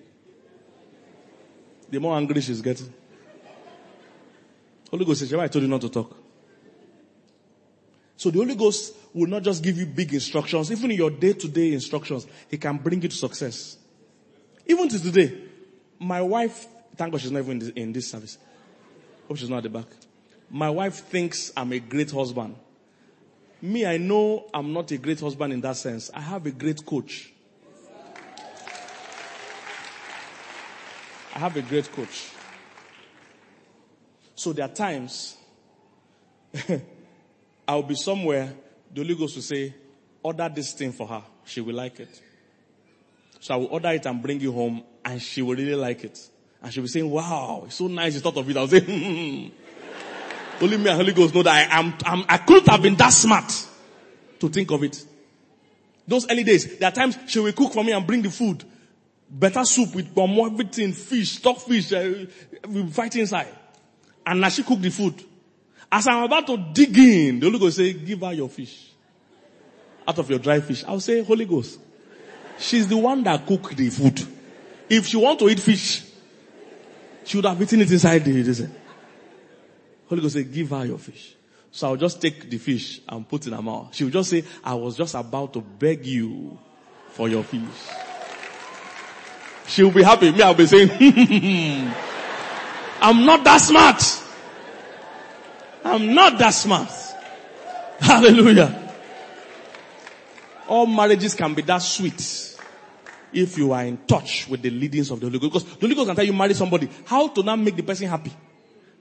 the more angry she's getting. Holy Ghost says, I told you not to talk. So the Holy Ghost will not just give you big instructions, even in your day-to-day instructions, He can bring you to success. Even to today, my wife, thank God she's not even in this, in this service. Hope she's not at the back. My wife thinks I'm a great husband. Me, I know I'm not a great husband in that sense. I have a great coach. I have a great coach. So there are times I'll be somewhere, the Holy Ghost will say, order this thing for her. She will like it. So I will order it and bring it home and she will really like it. And she'll be saying, wow, it's so nice you thought of it. I'll say, hmm. Only me and Holy Ghost know that I am, I'm, I couldn't have been that smart to think of it. Those early days, there are times she will cook for me and bring the food. Better soup with more everything, fish, stockfish, uh, we fight inside. And now she cook the food. As I'm about to dig in, the Holy Ghost say, give her your fish. Out of your dry fish. I'll say, Holy Ghost. She's the one that cooked the food. If she want to eat fish, she would have eaten it inside the, Holy Ghost say, give her your fish. So I'll just take the fish and put in her mouth. She will just say, I was just about to beg you for your fish. She will be happy. Me, I'll be saying, I'm not that smart. I'm not that smart. Hallelujah. All marriages can be that sweet if you are in touch with the leadings of the Holy Ghost. Because the Holy Ghost can tell you marry somebody. How to now make the person happy?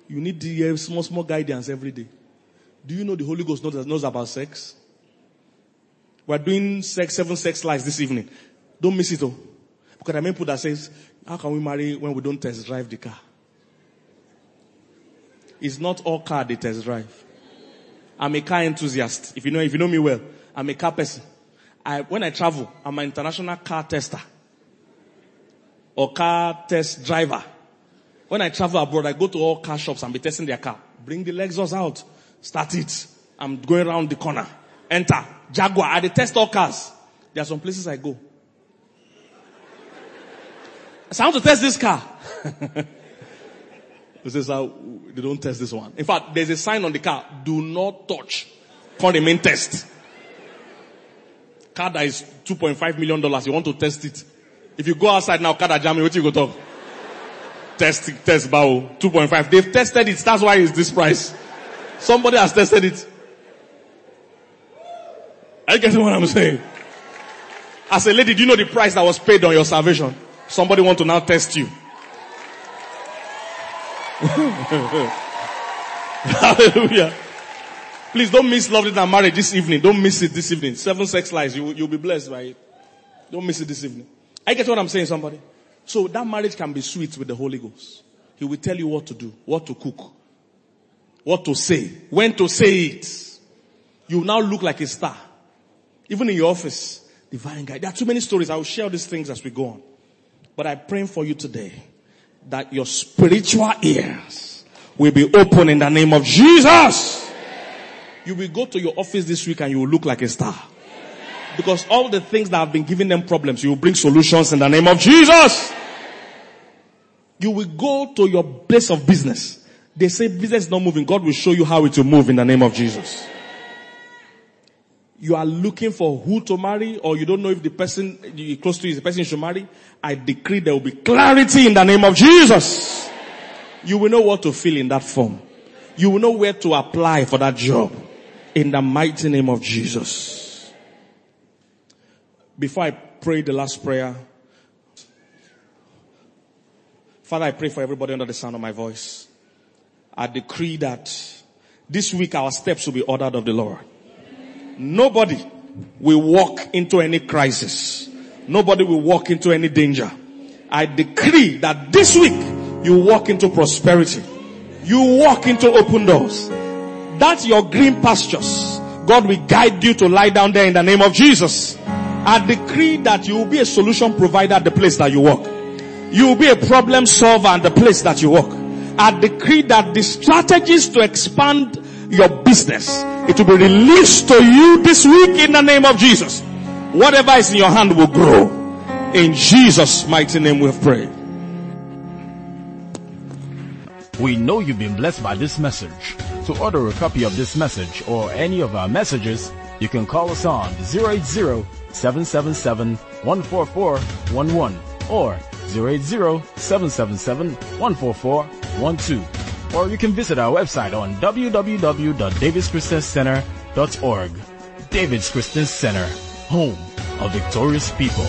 You need the uh, small, small guidance every day. Do you know the Holy Ghost knows, knows about sex? We're doing sex, seven sex lives this evening. Don't miss it, mean, people that says, how can we marry when we don't test drive the car? It's not all car they test drive. I'm a car enthusiast. If you know, if you know me well, I'm a car person. I, when I travel, I'm an international car tester. Or car test driver. When I travel abroad, I go to all car shops and be testing their car. Bring the Lexus out. Start it. I'm going around the corner. Enter. Jaguar. I test all cars. There are some places I go. I want to test this car. this is how they don't test this one. In fact, there's a sign on the car. Do not touch. Call the main test. Car that is $2.5 million. You want to test it. If you go outside now, car that jam what you go talk? test, test bow, 2.5. They've tested it. That's why it's this price. Somebody has tested it. Are you getting what I'm saying? As a lady, do you know the price that was paid on your salvation? Somebody want to now test you. Hallelujah. Please don't miss love and marriage this evening. Don't miss it this evening. Seven sex lies. You, you'll be blessed by it. Don't miss it this evening. I get what I'm saying, somebody. So that marriage can be sweet with the Holy Ghost. He will tell you what to do, what to cook, what to say, when to say it. You now look like a star. Even in your office, divine guy. There are too many stories. I will share these things as we go on. But I pray for you today that your spiritual ears will be open in the name of Jesus. You will go to your office this week and you will look like a star. Because all the things that have been giving them problems, you will bring solutions in the name of Jesus. You will go to your place of business. They say business is not moving. God will show you how it will move in the name of Jesus. You are looking for who to marry or you don't know if the person you're close to you is the person you should marry. I decree there will be clarity in the name of Jesus. You will know what to fill in that form. You will know where to apply for that job in the mighty name of Jesus. Before I pray the last prayer, Father, I pray for everybody under the sound of my voice. I decree that this week our steps will be ordered of the Lord. Nobody will walk into any crisis. Nobody will walk into any danger. I decree that this week you walk into prosperity. You walk into open doors. That's your green pastures. God will guide you to lie down there in the name of Jesus. I decree that you will be a solution provider at the place that you work. You will be a problem solver at the place that you work. I decree that the strategies to expand your business, it will be released to you this week in the name of Jesus. Whatever is in your hand will grow. In Jesus' mighty name we have prayed. We know you've been blessed by this message. To order a copy of this message or any of our messages, you can call us on 080 777-14411 or 080-777-14412. Or you can visit our website on www.davidschristiancenter.org. David's Christian Center, home of victorious people.